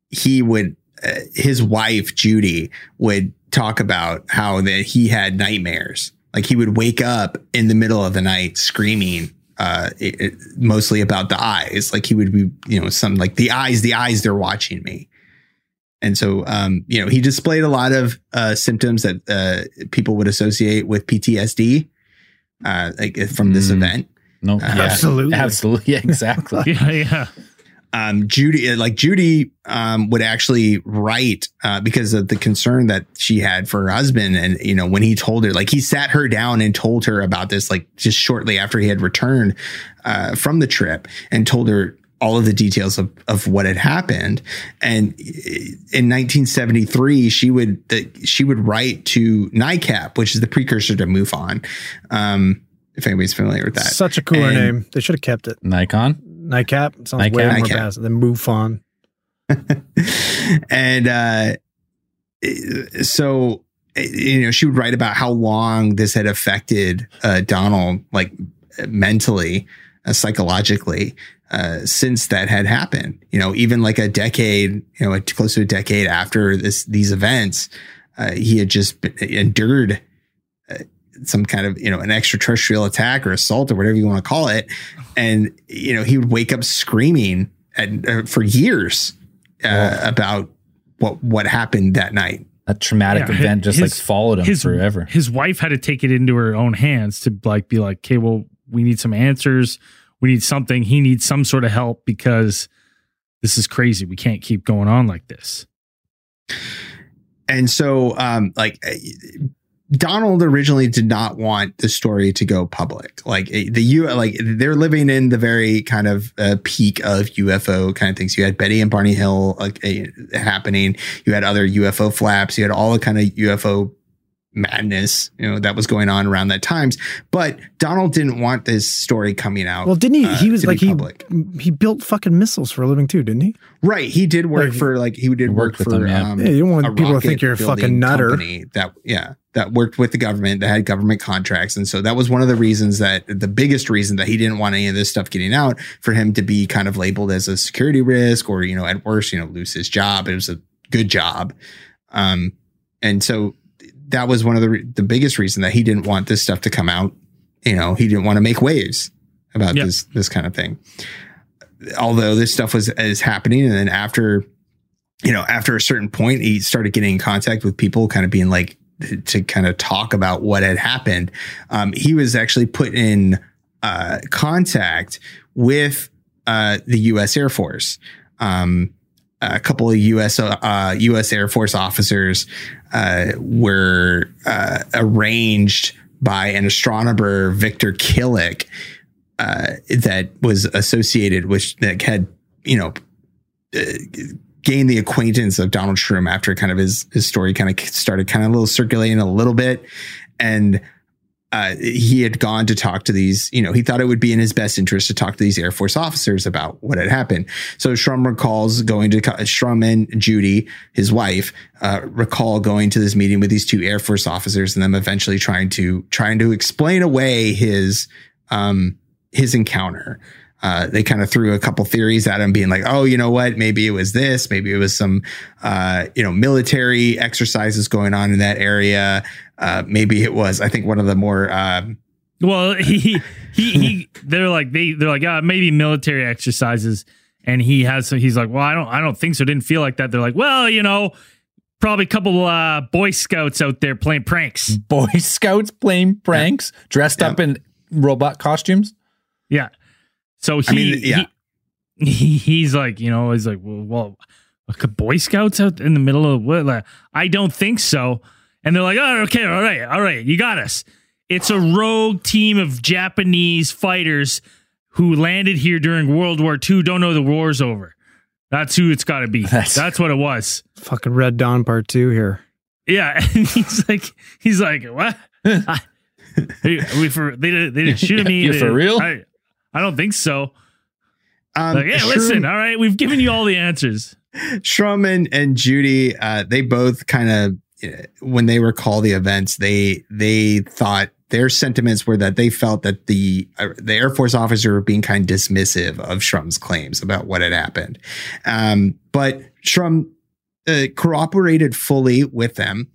he would uh, his wife Judy would talk about how that he had nightmares. Like he would wake up in the middle of the night screaming uh, it, it- mostly about the eyes. Like he would be, you know, some like the eyes, the eyes, they're watching me. And so, um, you know, he displayed a lot of uh, symptoms that uh, people would associate with PTSD, uh, like from this Mm. event. no, Uh, yeah, Absolutely. absolutely, yeah, exactly. Yeah, yeah. Um, Judy, like Judy, um, would actually write uh, because of the concern that she had for her husband, and you know when he told her, like he sat her down and told her about this, like just shortly after he had returned uh, from the trip, and told her all of the details of, of what had happened. And in 1973, she would she would write to NICAP, which is the precursor to MUFON. Um, if anybody's familiar with that, Such a cooler And- name. They should have kept it. Nikon. NICAP sounds way more NICAP. badass than MUFON. and uh, so you know she would write about how long this had affected uh, Donald, like mentally, uh, psychologically, uh, since that had happened. You know, even like a decade, you know, close to a decade after this these events, uh, he had just endured uh, some kind of you know an extraterrestrial attack or assault or whatever you want to call it, and you know he would wake up screaming at, uh, for years uh, about what what happened that night. A traumatic Yeah, event just like followed him his forever. His wife had to take it into her own hands to like be like, okay, well, we need some answers. We need something. He needs some sort of help because this is crazy. We can't keep going on like this. And so, um, like uh, Donald originally did not want the story to go public. Like uh, the U, like they're living in the very kind of uh, peak of UFO kind of things. You had Betty and Barney Hill like, uh, happening. You had other UFO flaps. You had all the kind of UFO madness, you know, that was going on around that times. But Donald didn't want this story coming out. Well, didn't he? uh, he was like he he built fucking missiles for a living too, didn't he? right. He did work Like, for like he did He work with for them, yeah. um, Yeah, you don't want people to think you're a fucking nutter. that yeah that worked with the government that had government contracts and so that was one of the reasons that the biggest reason that he didn't want any of this stuff getting out for him to be kind of labeled as a security risk or you know at worst you know lose his job it was a good job um and so that was one of the re- the biggest reason that he didn't want this stuff to come out you know he didn't want to make waves about Yep. this this kind of thing although this stuff was is happening and then after you know after a certain point he started getting in contact with people kind of being like to kind of talk about what had happened um, he was actually put in uh, contact with uh, the U.S. Air Force. Um, a couple of U.S. Uh, U.S. Air Force officers uh, were uh, arranged by an astronomer, Victor Killick, uh, that was associated with that had you know uh, gained the acquaintance of Donald Shrum after kind of his his story kind of started kind of a little circulating a little bit, and uh, he had gone to talk to these, you know, he thought it would be in his best interest to talk to these Air Force officers about what had happened. So Shrum recalls going to, Shrum and Judy, his wife, uh, recall going to this meeting with these two Air Force officers and them eventually trying to, trying to explain away his, um, his encounter. Uh, they kind of threw a couple theories at him, being like, "Oh, you know what? Maybe it was this. Maybe it was some, uh, you know, military exercises going on in that area. Uh, maybe it was. I think one of the more um, Well, he he he. They're like they they're like uh, maybe military exercises, and he has so he's like, well, I don't I don't think so. Didn't feel like that. They're like, well, you know, probably a couple uh, Boy Scouts out there playing pranks. Boy Scouts playing pranks, dressed up in robot costumes. Yeah. So he, I mean, yeah. he, he he's like, you know, he's like, well, well, like Boy Scouts out in the middle of what? Like, I don't think so. And they're like, oh, okay, all right, all right, you got us. It's a rogue team of Japanese fighters who landed here during World War II. Don't know the war's over. That's who it's got to be. That's- That's, what it was. Fucking Red Dawn Part Two here. Yeah, and he's like, he's like, what? I, we for they didn't they didn't shoot me. You for real? I, I don't think so. um, Like, yeah, Shrum- listen, all right, we've given you all the answers. Shrum and, and Judy, uh, they both kind of when they recall the events, they they thought their sentiments were that they felt that the uh, the Air Force officer were being kind of dismissive of Shrum's claims about what had happened. Um, but Shrum uh, cooperated fully with them,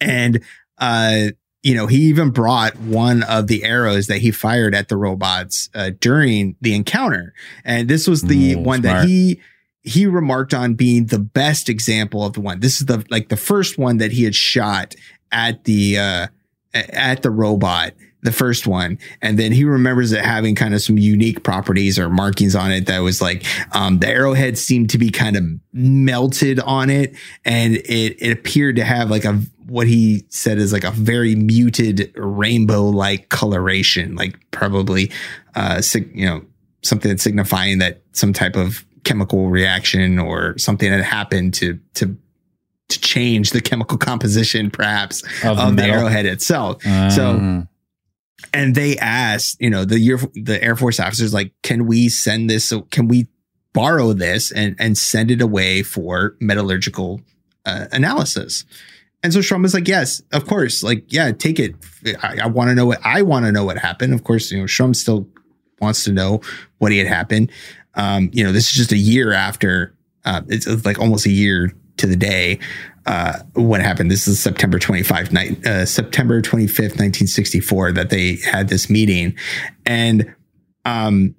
and uh, you know he even brought one of the arrows that he fired at the robots uh, during the encounter, and this was the Ooh, one smart. that he he remarked on being the best example of the one. This is the like the first one that he had shot at the uh at the robot, the first one, and then he remembers it having kind of some unique properties or markings on it that was like um, the arrowhead seemed to be kind of melted on it, and it it appeared to have like a what he said is like a very muted rainbow like coloration, like probably uh sig- you know something signifying that some type of chemical reaction or something had happened to to to change the chemical composition perhaps Of of, the arrowhead itself. so Um, and they asked, you know, the year the Air Force officers like, can we send this? So can we borrow this and and send it away for metallurgical uh, analysis? And so Shrum was like, yes, of course. Like, yeah, take it. I, I want to know what I want to know what happened. Of course, you know, Shrum still wants to know what he had happened. Um, you know, this is just a year after. Uh, it's, it's like almost a year to the day uh, what happened. This is September 25, ni- uh, September 25th, 1964, that they had this meeting. And um,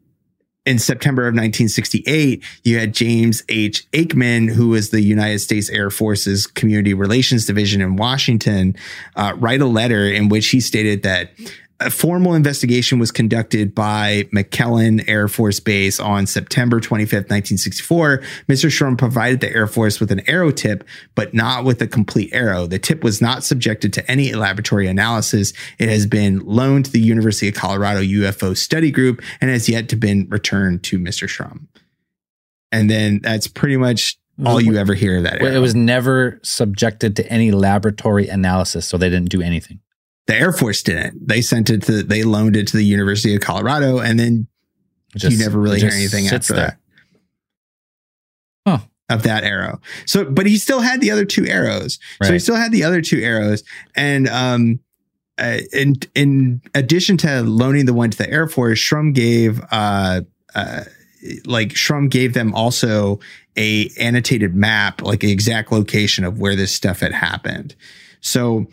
in September of 1968, you had James H. Aikman, who was the United States Air Force's Community Relations Division in Washington, uh, write a letter in which he stated that a formal investigation was conducted by McClellan Air Force Base on September 25th, 1964. Mr. Shrum provided the Air Force with an arrow tip, but not with a complete arrow. The tip was not subjected to any laboratory analysis. It has been loaned to the University of Colorado UFO Study Group and has yet to been returned to Mr. Shrum. And then that's pretty much all you ever hear of that. well, it was never subjected to any laboratory analysis, so they didn't do anything. The Air Force didn't. They sent it to, they loaned it to the University of Colorado and then just- you never really hear anything after there. that. Huh. Of that arrow. So, but he still had the other two arrows. So he still had the other two arrows. And, um, uh, in in addition to loaning the one to the Air Force, Shrum gave uh, uh, like Shrum gave them also a annotated map, like the exact location of where this stuff had happened. So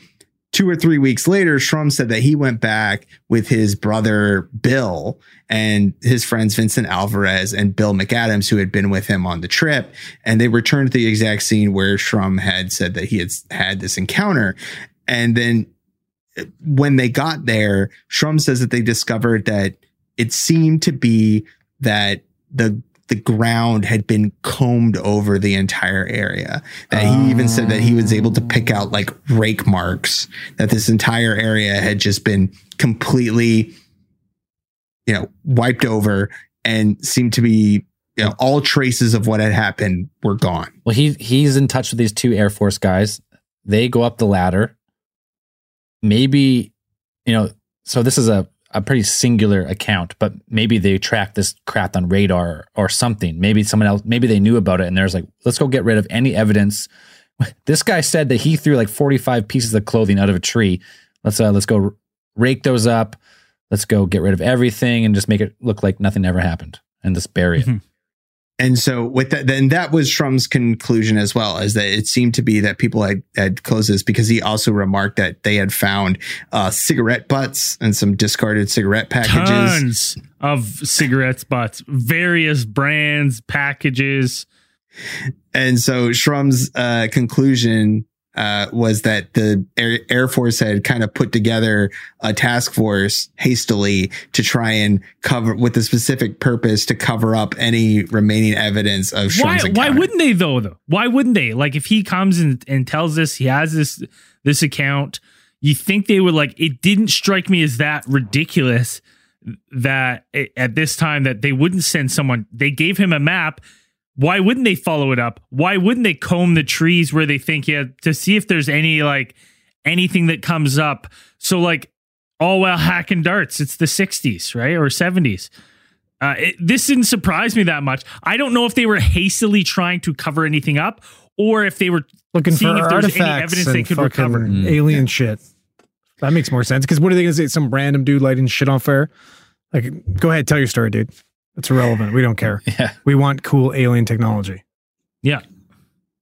two or three weeks later, Shrum said that he went back with his brother Bill and his friends Vincent Alvarez and Bill McAdams, who had been with him on the trip, and they returned to the exact scene where Shrum had said that he had had this encounter, and then uh, when they got there, Shrum says that they discovered that it seemed to be that the the ground had been combed over the entire area. That he even said that he was able to pick out like rake marks, that this entire area had just been completely, you know, wiped over and seemed to be, you know, all traces of what had happened were gone. Well, he he's in touch with these two Air Force guys. They go up the ladder. Maybe, you know, so this is a, a pretty singular account, but maybe they tracked this crap on radar or something. Maybe someone else, maybe they knew about it and there's like, let's go get rid of any evidence. This guy said that he threw like 45 pieces of clothing out of a tree. Let's uh let's go rake those up. Let's go get rid of everything and just make it look like nothing ever happened and just bury it. Mhm. And so with that, then that was Shrum's conclusion as well, is that it seemed to be that people had, had closed this because he also remarked that they had found uh, cigarette butts and some discarded cigarette packages. Tons of cigarettes butts, various brands, packages. And so Shrum's uh, conclusion uh, was that the Air, Air Force had kind of put together a task force hastily to try and cover with a specific purpose to cover up any remaining evidence of Why? Why encounter. wouldn't they though? Though why wouldn't they? Like if he comes and, and tells us he has this this account, you think they would like? It didn't strike me as that ridiculous that it, at this time that they wouldn't send someone. They gave him a map. Why wouldn't they follow it up? Why wouldn't they comb the trees where they think yeah to see if there's any like anything that comes up? So like, oh well, hacking darts. It's the '60s, right or '70s. Uh, it, this didn't surprise me that much. I don't know if they were hastily trying to cover anything up or if they were Looking seeing for if there was any artifacts evidence and they could fucking recover. Mm. alien shit. That makes more sense. Because what are they going to say? Some random dude lighting shit on fire? Like, go ahead, tell your story, dude. It's irrelevant. We don't care. Yeah. We want cool alien technology. Yeah.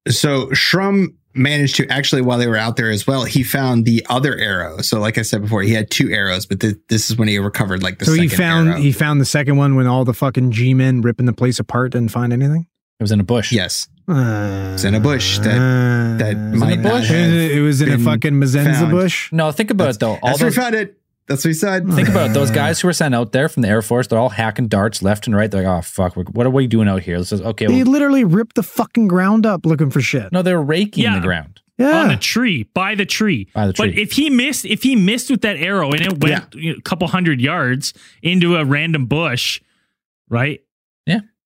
so Shrum managed to actually while they were out there as well, he found the other arrow. So like I said before, he had two arrows, but th- this is when he recovered like the so he found arrow. he found the second one when all the fucking G men ripping the place apart didn't find anything. It was in a bush. yes. Uh, It's in a bush that- that might a not bush? have it, it was in a fucking Mazenza found. bush. No, think about it though. All That's where we found it. That's what he said. think about it. Those guys who were sent out there from the Air Force, they're all hacking darts left and right. They're like, oh fuck, what are we doing out here? This is okay. They Well, literally ripped the fucking ground up looking for shit. no, they're raking Yeah. the ground. yeah. on the tree, by the tree. By the tree. But if he missed, if he missed with that arrow and it went you know, a couple hundred yards into a random bush, right?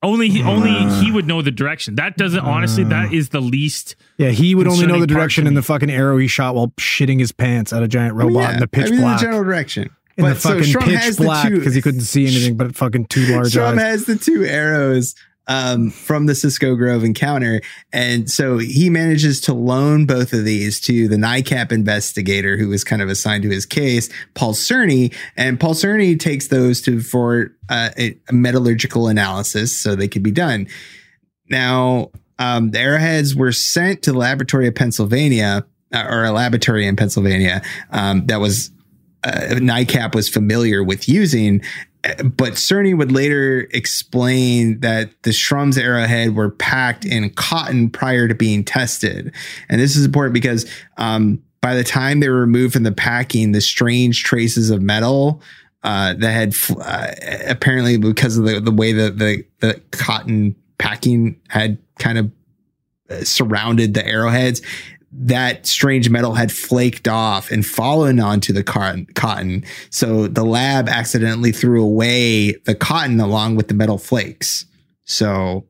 Yeah. Only he, only he would know the direction. That doesn't honestly. That is the least. yeah, he would only know the direction to in the fucking arrow he shot while shitting his pants at a giant I mean, robot yeah, in the pitch I mean, black. the general direction. in the But so fucking Shrum pitch has the black two- because he couldn't see anything but fucking two large Shrum eyes. has the two arrows um, from the Cisco Grove encounter. And so he manages to loan both of these to the NICAP investigator who was kind of assigned to his case, Paul Cerny. And Paul Cerny takes those to for uh, a metallurgical analysis so they could be done. Now, um, the arrowheads were sent to the laboratory of Pennsylvania uh, or a laboratory in Pennsylvania um, that was uh, NICAP was familiar with using. But Cerny would later explain that the Shrum's arrowhead were packed in cotton prior to being tested. And this is important because um, by the time they were removed from the packing, the strange traces of metal uh, that had uh, apparently because of the, the way that the, the cotton packing had kind of uh, surrounded the arrowheads that strange metal had flaked off and fallen onto the cotton, cotton. So the lab accidentally threw away the cotton along with the metal flakes. So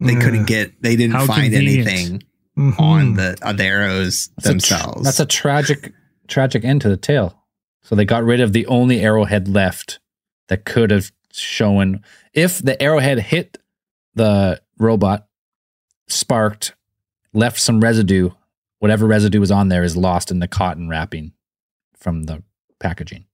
they Yeah. couldn't get, they didn't How find convenient. anything Mhm. on the on the arrows That's a tr- themselves. that's a tragic, tragic end to the tale. So they got rid of the only arrowhead left that could have shown if the arrowhead hit the robot, sparked, left some residue. Whatever residue was on there is lost in the cotton wrapping from the packaging.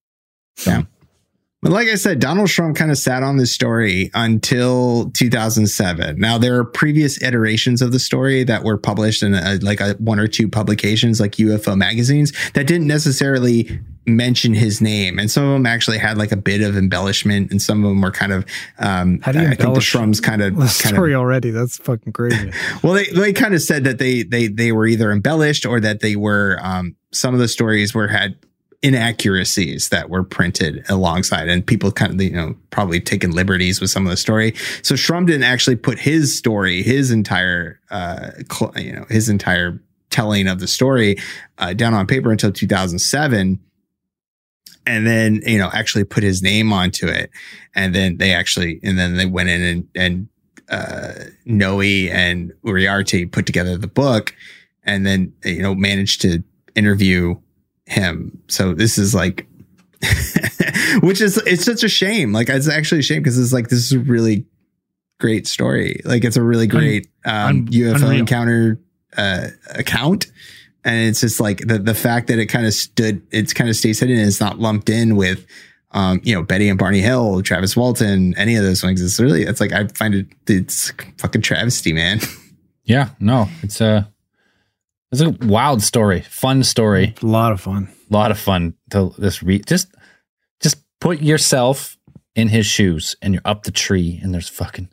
But like I said, Donald Shrum kind of sat on this story until 2007. Now there are previous iterations of the story that were published in a, like a one or two publications, like UFO magazines, that didn't necessarily mention his name, and some of them actually had like a bit of embellishment, and some of them were kind of. Um, How do you I think the Shrums kind of The kind story already. That's fucking crazy. well, they they kind of said that they they they were either embellished or that they were um, some of the stories were had inaccuracies that were printed alongside and people kind of you know probably taken liberties with some of the story. So Shrum didn't actually put his story his entire uh cl- you know his entire telling of the story uh, down on paper until 2007 and then you know actually put his name onto it. And then they actually and then they went in and and uh Noe and Uriarte put together the book and then you know managed to interview him. So this is like which is it's such a shame. Like it's actually a shame because it's like this is a really great story. Like it's a really great um un- UFO unreal. encounter uh account. And it's just like the the fact that it kind of stood it's kind of stays hidden and it's not lumped in with um you know Betty and Barney Hill Travis Walton any of those things it's really it's like I find it it's fucking travesty man. Yeah, no, it's a it's a wild story, fun story. a lot of fun. a lot of fun to this read. Just just put yourself in his shoes and you're up the tree and there's fucking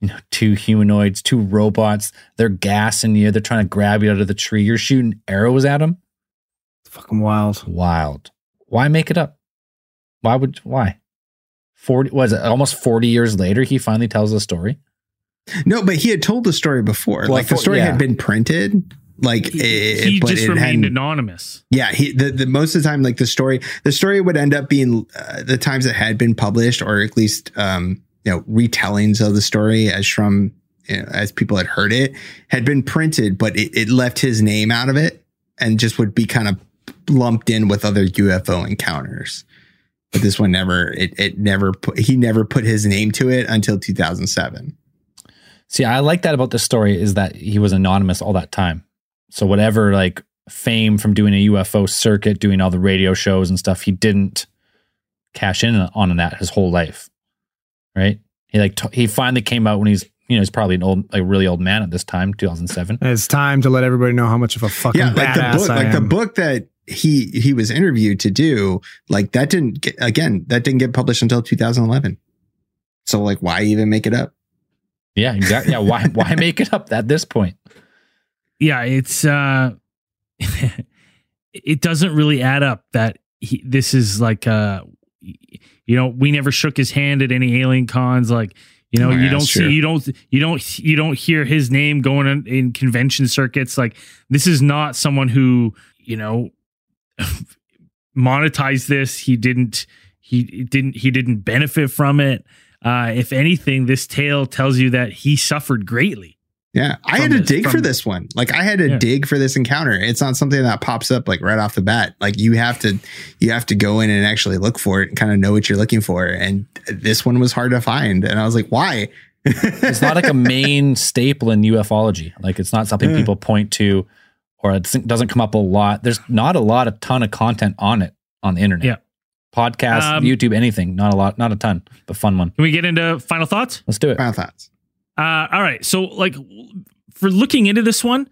you know two humanoids, two robots. They're gassing you. They're trying to grab you out of the tree. You're shooting arrows at them. It's fucking wild. Wild. Why make it up? Why would why? Forty was it almost forty years later? He finally tells the story. No, but he had told the story before. Well, like the story yeah. had been printed. Like He, it, he but just it remained hadn't- anonymous. Yeah, he the, the most of the time, like the story, the story would end up being uh, the times it had been published, or at least um, you know retellings of the story as from you know, as people had heard it had been printed, but it, it left his name out of it and just would be kind of lumped in with other UFO encounters. But this one never, it it never put he never put his name to it until 2007. See, I like that about this story is that he was anonymous all that time. So whatever like fame from doing a UFO circuit, doing all the radio shows and stuff, he didn't cash in on that his whole life. Right? He like t- he finally came out when he's you know he's probably an old like really old man at this time, 2007. It's time to let everybody know how much of a fucking yeah, like the badass book, I like the book that he he was interviewed to do, like that didn't get again that didn't get published until 2011. So like, why even make it up? Yeah, exactly. Yeah, why why make it up at this point? Yeah, it's uh it doesn't really add up that he, this is like uh you know, we never shook his hand at any alien cons like you know, Oh, you don't see true. you don't you don't you don't hear his name going in, in convention circuits like this is not someone who, you know, monetized this. He didn't he didn't he didn't benefit from it. Uh if anything, this tale tells you that he suffered greatly. Yeah, I had to this- dig for this one. Like I had to Yeah. dig for this encounter. It's not something that pops up like right off the bat. Like you have to you have to go in and actually look for it and kind of know what you're looking for. And this one was hard to find. And I was like, why? It's not like a main staple in ufology. Like it's not something Yeah. people point to, or it doesn't come up a lot. There's not a lot, a ton of content on it on the internet. Yeah. Podcast, Um, YouTube, anything. Not a lot, not a ton, but fun one. Can we get into final thoughts? Let's do it. Final thoughts. Uh, all right. So, like, for looking into this one,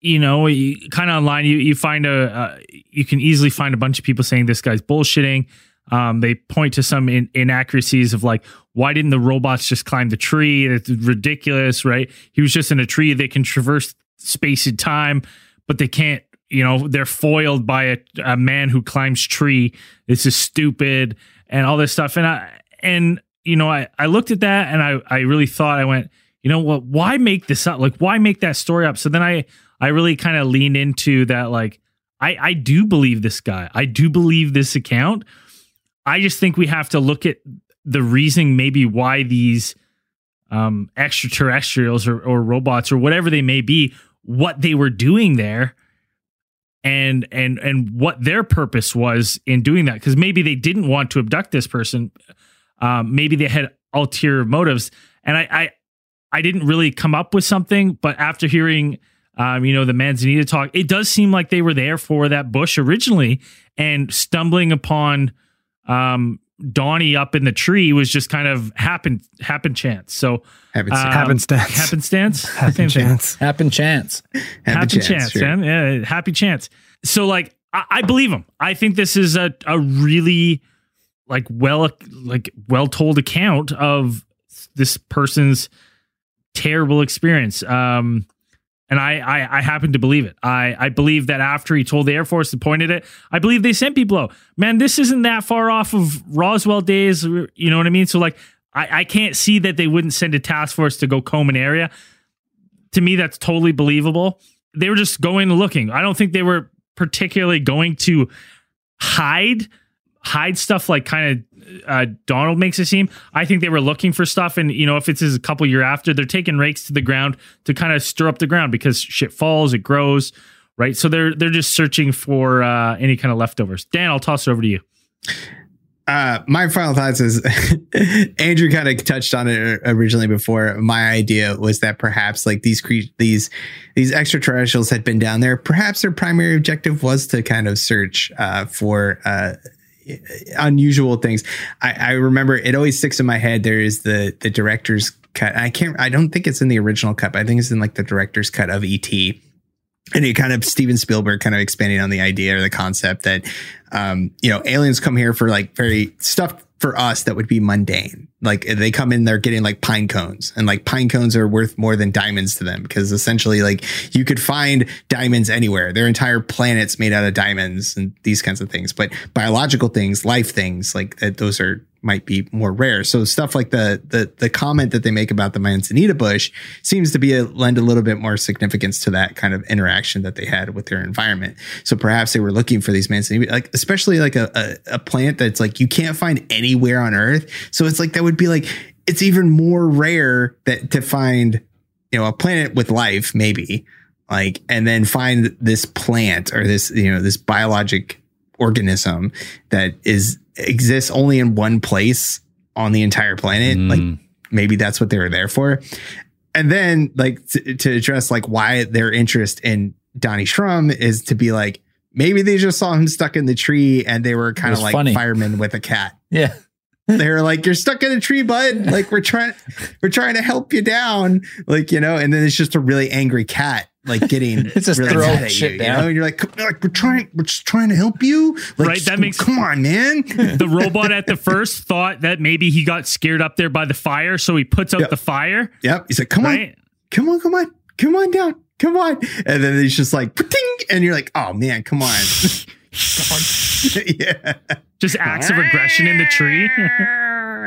you know, you, kind of online, you you find a uh, you can easily find a bunch of people saying this guy's bullshitting. Um, they point to some in, inaccuracies of like, why didn't the robots just climb the tree? It's ridiculous, right? He was just in a tree. They can traverse space and time, but they can't. You know, they're foiled by a, a man who climbs tree. This is stupid and all this stuff. And I and you know, I I looked at that and I I really thought I went, you know what? Why make this up? Like, why make that story up? So then I I really kind of lean into that. Like, I I do believe this guy. I do believe this account. I just think we have to look at the reasoning, maybe why these um, extraterrestrials or, or robots or whatever they may be, what they were doing there, and and and what their purpose was in doing that. Because maybe they didn't want to abduct this person. Um, maybe they had ulterior motives, and I, I I didn't really come up with something, but after hearing, um, you know, the Manzanita talk, it does seem like they were there for that bush originally, and stumbling upon um, Donnie up in the tree was just kind of happen happen chance. So Haven't um, Happenstance. happenstance, Happen Same thing. chance. Happen chance. happy chance, sure. man. Yeah, happy chance. So like, I, I believe him. I think this is a a really like well like well told account of this person's terrible experience. Um, and I, I I happen to believe it. I I believe that after he told the Air Force and pointed it, I believe they sent people out. Man, this isn't that far off of Roswell days. You know what I mean? So like, I I can't see that they wouldn't send a task force to go comb an area. To me, that's totally believable. They were just going looking. I don't think they were particularly going to hide hide stuff like kind of uh, Donald makes it seem. I think they were looking for stuff, and you know, if it's a couple year after, they're taking rakes to the ground to kind of stir up the ground because shit falls, it grows, right? So they're they're just searching for uh, any kind of leftovers. Dan, I'll toss it over to you. Uh, my final thoughts is Andrew kind of touched on it originally before. My idea was that perhaps like these cre- these these extraterrestrials had been down there. Perhaps their primary objective was to kind of search uh, for uh, unusual things. I, I remember it always sticks in my head. There is the the director's cut. I can't. I don't think it's in the original cut. I think it's in like the director's cut of ET and it kind of Steven Spielberg kind of expanding on the idea or the concept that um, you know aliens come here for like very stuff for us that would be mundane. Like they come in, they're getting like pine cones, and like pine cones are worth more than diamonds to them because essentially, like you could find diamonds anywhere. Their entire planet's made out of diamonds and these kinds of things. But biological things, life things, like those are might be more rare. So stuff like the the the comment that they make about the Manzanita bush seems to be a, lend a little bit more significance to that kind of interaction that they had with their environment. So perhaps they were looking for these Manzanita, like especially like a, a, a plant that's like you can't find anywhere on Earth. So it's like that would be like it's even more rare that to find you know a planet with life maybe like and then find this plant or this you know this biologic organism that is exists only in one place on the entire planet Mm. like maybe that's what they were there for and then like to, to address like why their interest in Donnie Shrum is to be like maybe they just saw him stuck in the tree and they were kind of like funny. firemen with a cat Yeah. They're like, "You're stuck in a tree, bud. Like we're trying, we're trying to help you down." Like you know, and then it's just a really angry cat, like getting It's just really throwing mad at shit you, down. You know, and you're like, like, "We're trying, we're just trying to help you." Like, Right, that makes- come on, man. the robot at the first thought that maybe he got scared up there by the fire, so he puts out Yep. the fire. yep. He's like, "Come on, come on, come on, come on down, come on. And then he's just like, "Ting," and you're like, oh man, come on. yeah. Just acts of aggression in the tree.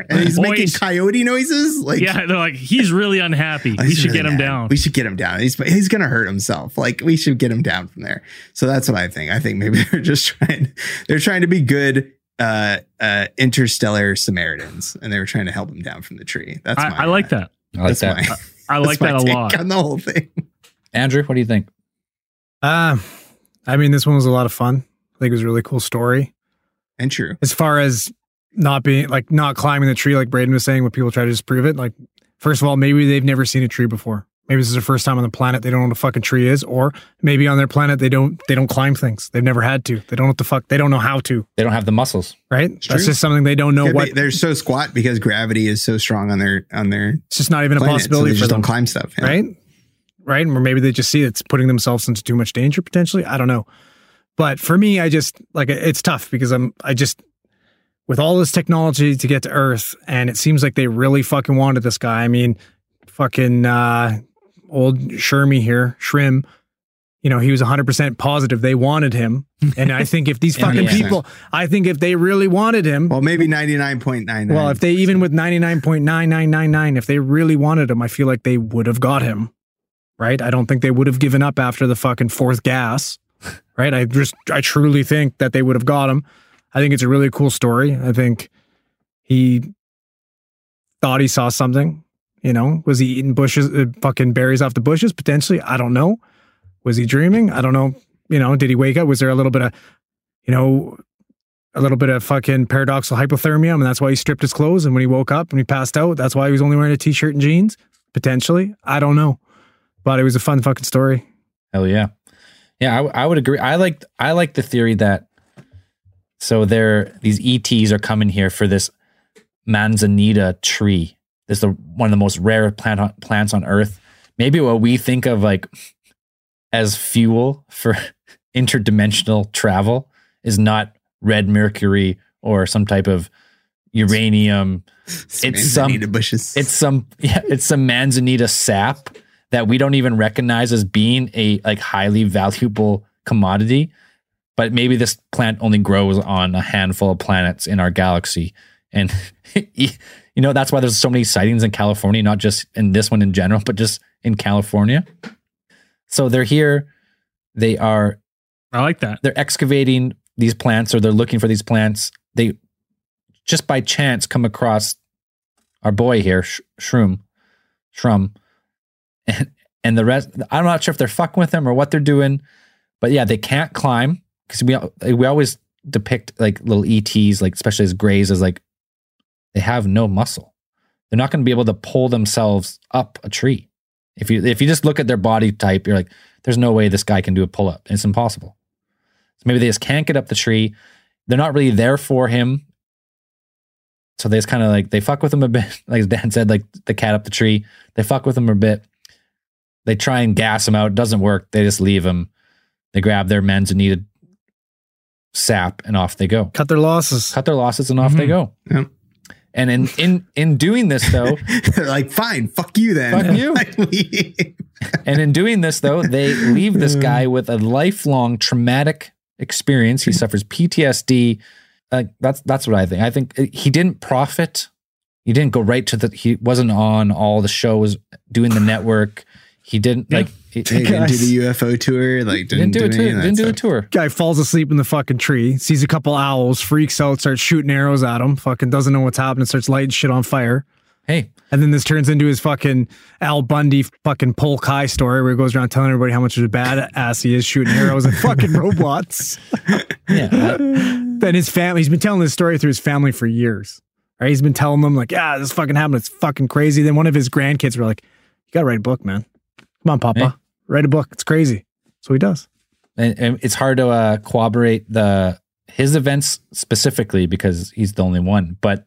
And he's making coyote noises. Like, yeah, they're like, he's really unhappy. We should really get him mad. down. We should get him down. He's he's gonna hurt himself. Like we should get him down from there. So that's what I think. I think maybe they're just trying. They're trying to be good uh uh interstellar Samaritans, and they were trying to help him down from the tree. That's I, my, I like that. I like that. my, I like that a lot. on the whole thing. Andrew, what do you think? Uh, I mean, this one was a lot of fun. I think it was a really cool story. And true. As far as not being like not climbing the tree, like Braden was saying, when people try to disprove it, like first of all, maybe they've never seen a tree before. Maybe this is their first time on the planet. They don't know what a fucking tree is, or maybe on their planet they don't they don't climb things. They've never had to. They don't know what the fuck. They don't know how to. They don't have the muscles. Right? That's true. just something they don't know Could what. be- they're so squat because gravity is so strong on their on their it's just not even a planet, so possibility they just them. don't climb stuff. yeah. right? Right? Or maybe they just see it's putting themselves into too much danger potentially. I don't know. But for me, I just like it's tough because I'm I just with all this technology to get to Earth, and it seems like they really fucking wanted this guy. I mean, fucking uh old Shermie here, Shrim, you know, he was 100% positive they wanted him. And I think if these fucking yeah. people, I think if they really wanted him, Well, maybe ninety nine point nine. well, if they even with 99.9999, if they really wanted him, I feel like they would have got him. Right? I don't think they would have given up after the fucking fourth gas. Right? I just I truly think that they would have got him. I think it's a really cool story. I think he thought he saw something. You know, was he eating bushes, uh, fucking berries off the bushes potentially? I don't know. Was he dreaming? I don't know. You know, did he wake up? Was there a little bit of, you know, a little bit of fucking paradoxical hypothermia, and that's why he stripped his clothes. And when he woke up and he passed out, that's why he was only wearing a t-shirt and jeans. Potentially, I don't know, but it was a fun fucking story. Hell yeah, yeah. I would agree. I like I like the theory that so they're these ETs are coming here for this manzanita tree. This is the one of the most rare plant on, plants on Earth. Maybe what we think of like as fuel for interdimensional travel is not red mercury or some type of uranium. it's some- Manzanita bushes. It's some yeah, it's some manzanita sap that we don't even recognize as being a like highly valuable commodity. But maybe this plant only grows on a handful of planets in our galaxy. And you know, that's why there's so many sightings in California, not just in this one in general, but just in California. So they're here. They are I like that. they're excavating these plants or they're looking for these plants. They just by chance come across our boy here, Sh- Shroom, Shrum, and and the rest. I'm not sure if they're fucking with them or what they're doing, but yeah, they can't climb because we we always depict like little ETs, like especially as grays, as like they have no muscle. They're not going to be able to pull themselves up a tree. If you if you just look at their body type, you're like, there's no way this guy can do a pull up. It's impossible. So maybe they just can't get up the tree. They're not really there for him. So they just kind of like they fuck with him a bit, like Dan said, like the cat up the tree. They fuck with him a bit. They try and gas him out. It doesn't work. They just leave him. They grab their manzanita sap and off they go. Cut their losses. Cut their losses and off they go. Yep. And in in in doing this though, They're like, fine, fuck you then. Fuck you. And in doing this though, they leave this guy with a lifelong traumatic experience. He suffers PTSD. Uh, that's that's what I think. I think uh, he didn't profit. He didn't go right to the. He wasn't on all the shows doing the network. He didn't like. He, he didn't do the UFO tour. Like, didn't didn't, do a tour. Didn't do a tour. Guy falls asleep in the fucking tree, sees a couple owls, freaks out, starts shooting arrows at him, fucking doesn't know what's happening, starts lighting shit on fire. Hey, And then this turns into his fucking Al Bundy fucking Polk High story where he goes around telling everybody how much of a badass he is shooting arrows at fucking robots. yeah, then his family, he's been telling this story through his family for years. Right? He's been telling them, like, yeah, this fucking happened. It's fucking crazy. Then one of his grandkids were like, you gotta write a book, man. Come on, Papa. Hey. Write a book. It's crazy. So he does. and, and it's hard to uh, corroborate the his events specifically because he's the only one. But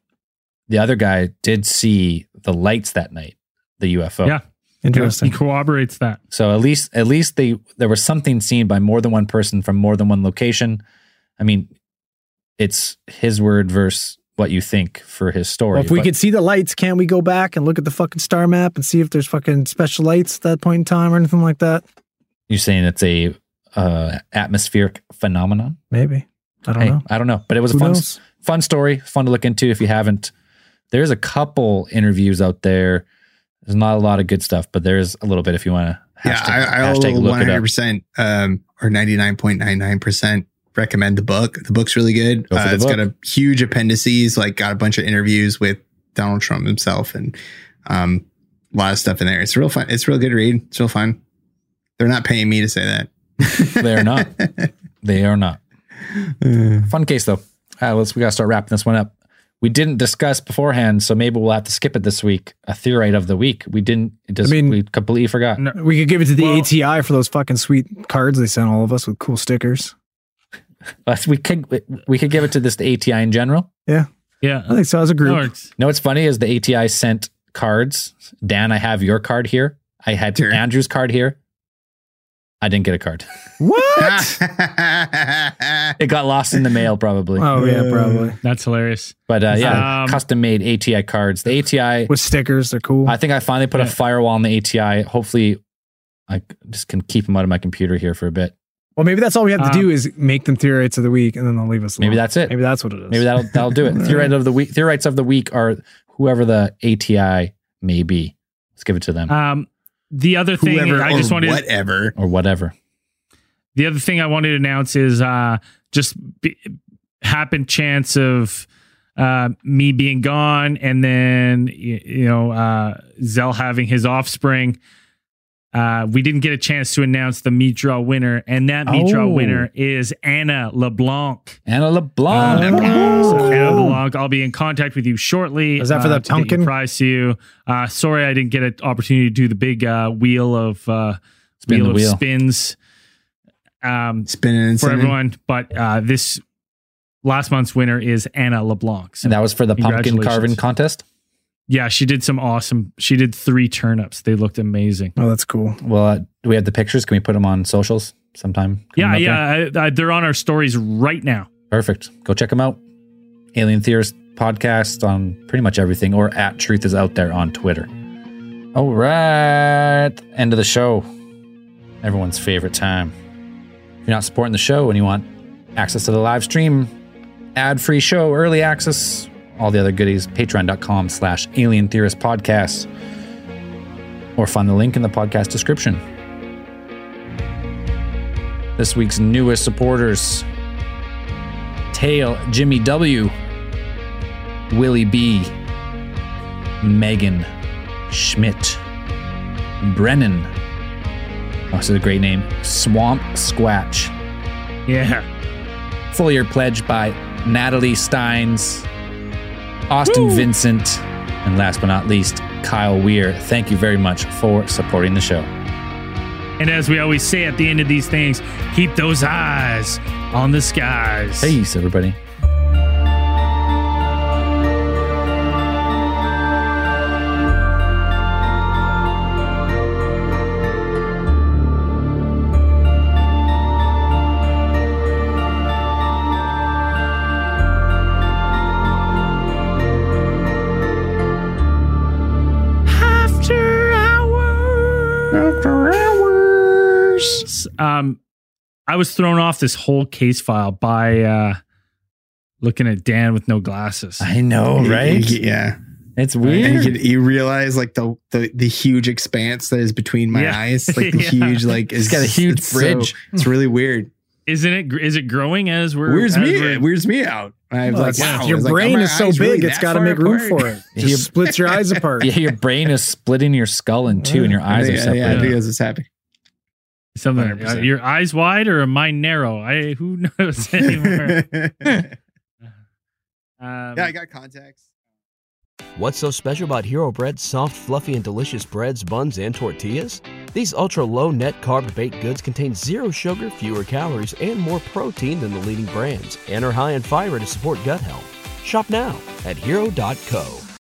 the other guy did see the lights that night, the UFO. Yeah. Interesting. He corroborates that. So at least at least they there was something seen by more than one person from more than one location. I mean, it's his word versus what you think for his story. Well, if we but- could see the lights, can't we go back and look at the fucking star map and see if there's fucking special lights at that point in time or anything like that? you're saying it's a uh, atmospheric phenomenon. Maybe. I don't Hey, know. I don't know, but it was a fun knows? fun story, fun to look into if you haven't. There's a couple interviews out there. There's not a lot of good stuff, but there's a little bit if you want to. Yeah, I, I will 100% um, or 99.99% recommend the book. The book's really good. Go Uh, the it's got a huge appendices, like got a bunch of interviews with Donald Shrum himself and um, a lot of stuff in there. It's real fun. It's real good read. It's real fun. They're not paying me to say that. They are not. They are not. Fun case though. Uh, let's we gotta start wrapping this one up. We didn't discuss beforehand, so maybe we'll have to skip it this week. A theorite of the week. We didn't. It just, I mean- we completely forgot. No, We could give it to the Well- ATI for those fucking sweet cards they sent all of us with cool stickers. But we could we could give it to this to ATI in general. yeah. Yeah, I think so as a group. No, You know what's funny is the ATI sent cards. Dan, I have your card here. I had Sure. Andrew's card here. I didn't get a card. What? It got lost in the mail probably. oh yeah, probably that's hilarious. But uh, yeah, Um, custom made ATI cards. The ATI. with stickers. They're cool. I think I finally put a firewall on the ATI. Hopefully, I just can keep them out of my computer here for a bit. Well, maybe that's all we have to Um, do is make them theorites of the week, and then they'll leave us. Maybe that's it. Maybe that's what it is. Maybe that'll that'll do it. Theorites of the week. Theorites of the week are whoever the ATI may be. Let's give it to them Um, the other thing Whoever I just wanted whatever. or whatever. the other thing I wanted to announce is uh, just be, happen chance of uh, me being gone and then y- you know uh, Zell having his offspring. Uh, we didn't get a chance to announce the meat draw winner, and that meat draw Oh. winner is Anna LeBlanc. Anna LeBlanc. So Anna LeBlanc, I'll be in contact with you shortly. Is that for uh, the to pumpkin? prize to you? Uh, sorry, I didn't get an opportunity to do the big uh, wheel of uh, Spin wheel of wheel. spins. Um, Spinning for spinning. everyone. But uh, this last month's winner is Anna LeBlanc. So, And that was for the pumpkin carving contest. Yeah, she did some awesome. She did three turnips. They looked amazing. Oh, that's cool. Well, uh, do we have the pictures? Can we put them on socials sometime? Yeah, coming up there? yeah, I, I, they're on our stories right now. Perfect. Go check them out. Alien Theorist podcast on pretty much everything, or at Truth is Out There on Twitter. All right. End of the show. Everyone's favorite time. If you're not supporting the show and you want access to the live stream, ad free show, early access, all the other goodies, patreon.com slash alien theorist podcast. Or find the link in the podcast description. This week's newest supporters Tail, Jimmy W, Willie B, Megan, Schmidt, Brennan. Oh, this is a great name. Swamp Squatch. Yeah. Full year pledge by Natalie Steins, Austin Vincent, and last but not least, Kyle Weir. Thank you very much for supporting the show. And as we always say at the end of these things, keep those eyes on the skies. Peace, everybody. Um, I was thrown off this whole case file by uh, looking at Dan with no glasses. I know, right? Yeah. It's And weird. you, you realize like the, the the huge expanse that is between my Yeah. eyes, like the Yeah. huge like It's got a huge so- bridge. it's really weird. Isn't it? Is it growing as we're? Weirds me. we're- It weirds me out. I was Well, like, wow. your I was like, brain are is so eyes really big, it's that got to far make room apart? for it. You- Just splits your eyes apart. Yeah, your brain is splitting your skull in two, and your eyes are yeah, separated. yeah, I think that's what's happening. Something. Uh, 100%. your eyes wide or am I narrow? I who knows anymore. yeah, um, I got contacts. What's so special about Hero Bread's soft, fluffy, and delicious breads, buns, and tortillas? These ultra low net carb baked goods contain zero sugar, fewer calories, and more protein than the leading brands, and are high in fiber to support gut health. Shop now at hero.co.